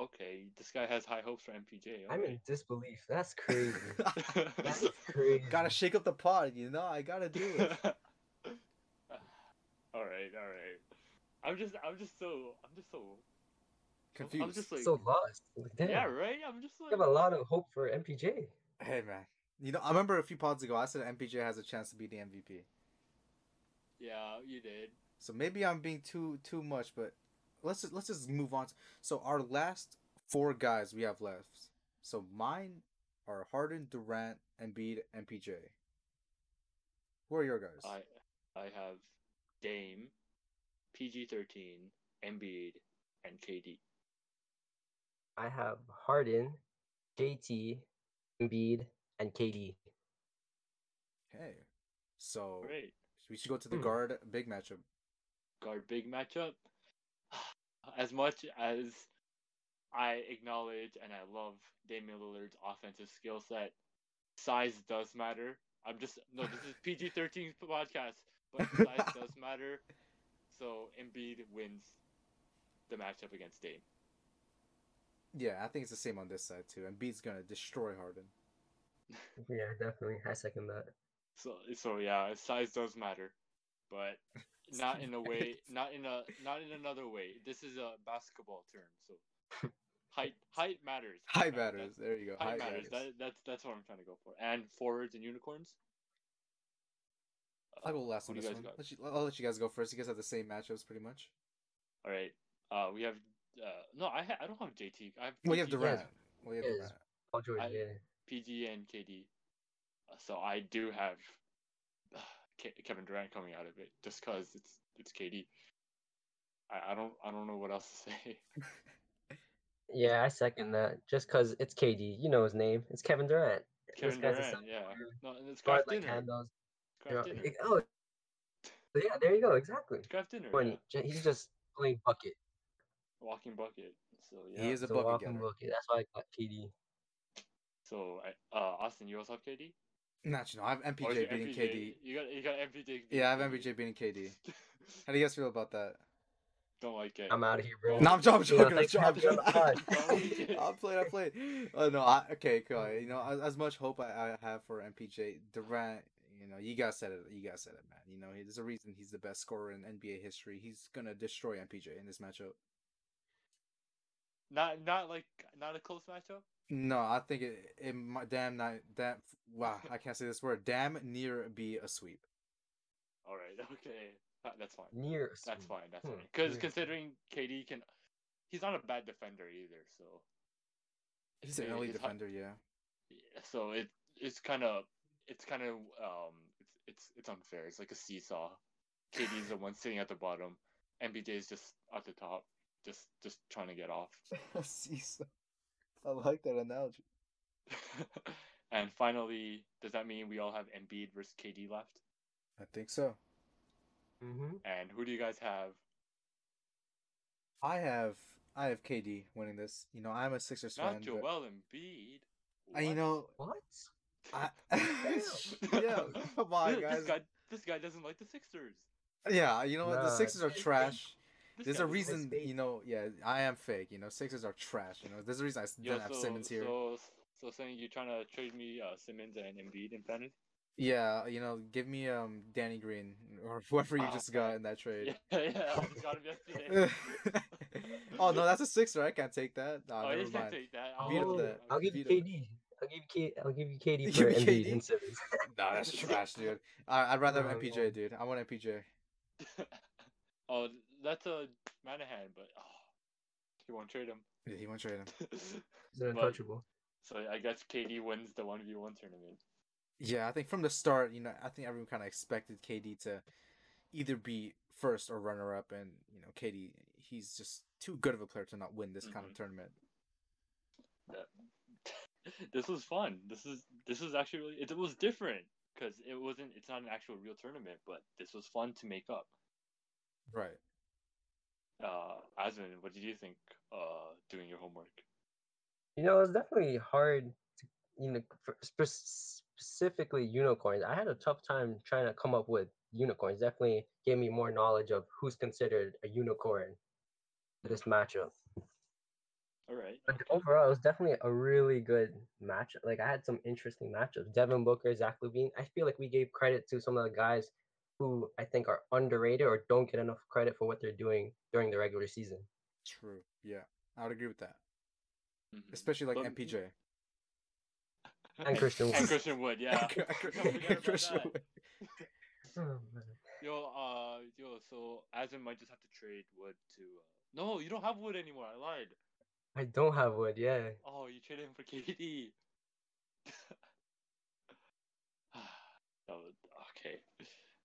Okay, this guy has high hopes for MPJ. I'm in disbelief. That's crazy. That's crazy. gotta shake up the pod, you know. I gotta do it. all right, all right. I'm just, I'm just so, I'm just so Confused. I'm just like, so lost. Damn. yeah, right. I'm just like, You have a lot of hope for MPJ. Hey man, you know I remember a few pods ago I said MPJ has a chance to be the MVP. yeah, you did. So maybe I'm being too too much, but let's just, let's just move on. So our last four guys we have left. So mine are Harden, Durant, Embiid, MPJ. Who are your guys? I, I have Dame, PG13, Embiid, and KD. I have Harden, JT, Embiid, and KD. Okay. So Great. we should go to the Hmm. guard big matchup. guard big matchup. As much as I acknowledge and I love Damian Lillard's offensive skill set, size does matter. I'm just no, this is PG thirteen podcast, but size does matter. So Embiid wins the matchup against Dame. Yeah, I think it's the same on this side too. Embiid's gonna destroy Harden. Yeah, definitely. I second that. So so yeah, size does matter, but not in a way, not in a not in another way. This is a basketball term, so height height matters. High That- batters. There you go. Height High matters. batters. That, that's that's what I'm trying to go for. And forwards and unicorns. I'll go last What on do you this guys one. got? Let you, I'll let you guys go first. You guys have the same matchups pretty much. All right. Uh, we have. Uh, no, I ha- I don't have JT. I have. Well, you have Durant. Well, you have Yes. Durant. Paul George, I- yeah. PG and KD. Uh, so I do have uh, Ke- Kevin Durant coming out of it just because it's it's KD. I, I don't I don't know what else to say. Yeah, I second that. Just because it's KD, you know his name. It's Kevin Durant. Kevin Durant, yeah. forward, No, and it's Guard craft like dinner. handles. you know, Kraft Dinner. it- oh, yeah, there you go. Exactly. Kraft Dinner. When yeah. he's just playing bucket. Walking bucket. So yeah. He is a So bucket walking getter. bucket. That's why I got KD. So I, uh, Austin, you also have KD. Not you know, I have MPJ it beating MPJ? KD. You got you got MPJ. Yeah, I have MPJ beating KD. How do you guys feel about that? Don't like it. I'm out of here, bro. No, I'm, I'm Yeah, joking. I'm joking. having me on the pod. I'm playing. I'm playing. Oh no. I, okay, cool. You know, as, as much hope I, I have for MPJ Durant, you know, you guys said it. You guys said it, man. You know, there's a reason he's the best scorer in NBA history. He's gonna destroy MPJ in this matchup. Not not like not a close matchup. No, I think it. It might damn not damn. Wow, I can't say this word. Damn near be a sweep. All right. Okay. That's fine. Near. That's fine. That's Hmm, fine. Because weird. considering KD can, he's not a bad defender either. So He's an early elite he's hot. defender. Yeah. yeah, so it it's kind of it's kind of um it's it's it's unfair. It's like a seesaw. KD's the one sitting at the bottom. MPJ is just at the top, just just trying to get off. Seesaw. I like that analogy. and finally, does that mean we all have Embiid versus KD left? I think so. Mm-hmm. And who do you guys have? I have I have KD winning this. You know, I'm a Sixers fan. Not but Joel Embiid. I, you know, What? I, yeah, come on, This- guys. This guy, this guy doesn't like the Sixers. Yeah, you know what? The Nah, Sixers are it's fake. trash. This There's a reason, you know. Yeah, I am fake. You know, Sixers are trash. You know, there's a reason I Yo, didn't have Simmons here. So, so saying you're trying to trade me uh, Simmons and Embiid in fantasy? Yeah, you know, give me um Danny Green or whoever you Oh, just got man. in that trade. Yeah, yeah, I just got him yesterday. oh no, that's a Sixer. I can't take that. Nah, oh, never you can't mind. take that. Veto Oh, that. I'll give you KD. I'll give you K. I'll give you KD for give Embiid KD? and Simmons. Nah, that's trash, dude. I, I'd rather have No, MPJ, no. dude. I want MPJ. oh, that's a Manahan, but oh, you won't trade him. Yeah, he won't trade him. He's untouchable. so I guess KD wins the one v one tournament. Yeah, I think from the start, you know, I think everyone kind of expected KD to either be first or runner up, and you know, KD, he's just too good of a player to not win this kind of mm-hmm. tournament. this was fun. This is this is actually really, it, was different because it wasn't. It's not an actual real tournament, but this was fun to make up. Right. Uh, Asvin, what did you think? Uh, doing your homework. You know, it's definitely hard to, you know, specifically unicorns. I had a tough time trying to come up with unicorns. Definitely gave me more knowledge of who's considered a unicorn for this matchup. All right. But overall, it was definitely a really good match. Like I had some interesting matchups. Devin Booker, Zach LaVine. I feel like we gave credit to some of the guys who I think are underrated or don't get enough credit for what they're doing during the regular season. True. Yeah, I would agree with that, Mhm. especially like But- MPJ. And Christian and Wood. Christian Wood, yeah. And Don't forget about Christian. Wood. Oh. Yo, uh, yo, so Asvin might just have to trade Wood to. Uh... No, you don't have Wood anymore. I lied. I don't have Wood. Yeah. Oh, you traded him for KD. that okay.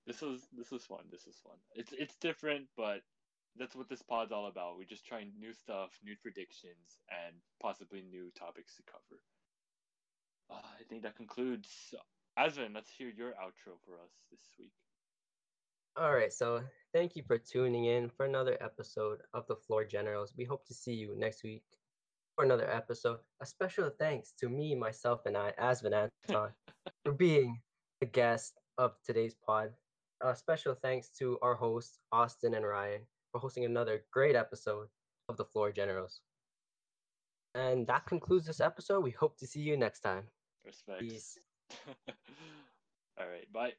This was this was fun. This is fun. It's it's different, but that's what this pod's all about. We're just trying new stuff, new predictions, and possibly new topics to cover. Uh, I think that concludes. Asvin, let's hear your outro for us this week. All right, so thank you for tuning in for another episode of the Floor Generals. We hope to see you next week for another episode. A special thanks to me, myself, and I, Asvin Anton, for being the guest of today's pod. A special thanks to our hosts, Austin and Ryan, for hosting another great episode of the Floor Generals. And that concludes this episode. We hope to see you next time. Respect. Peace. All right, bye.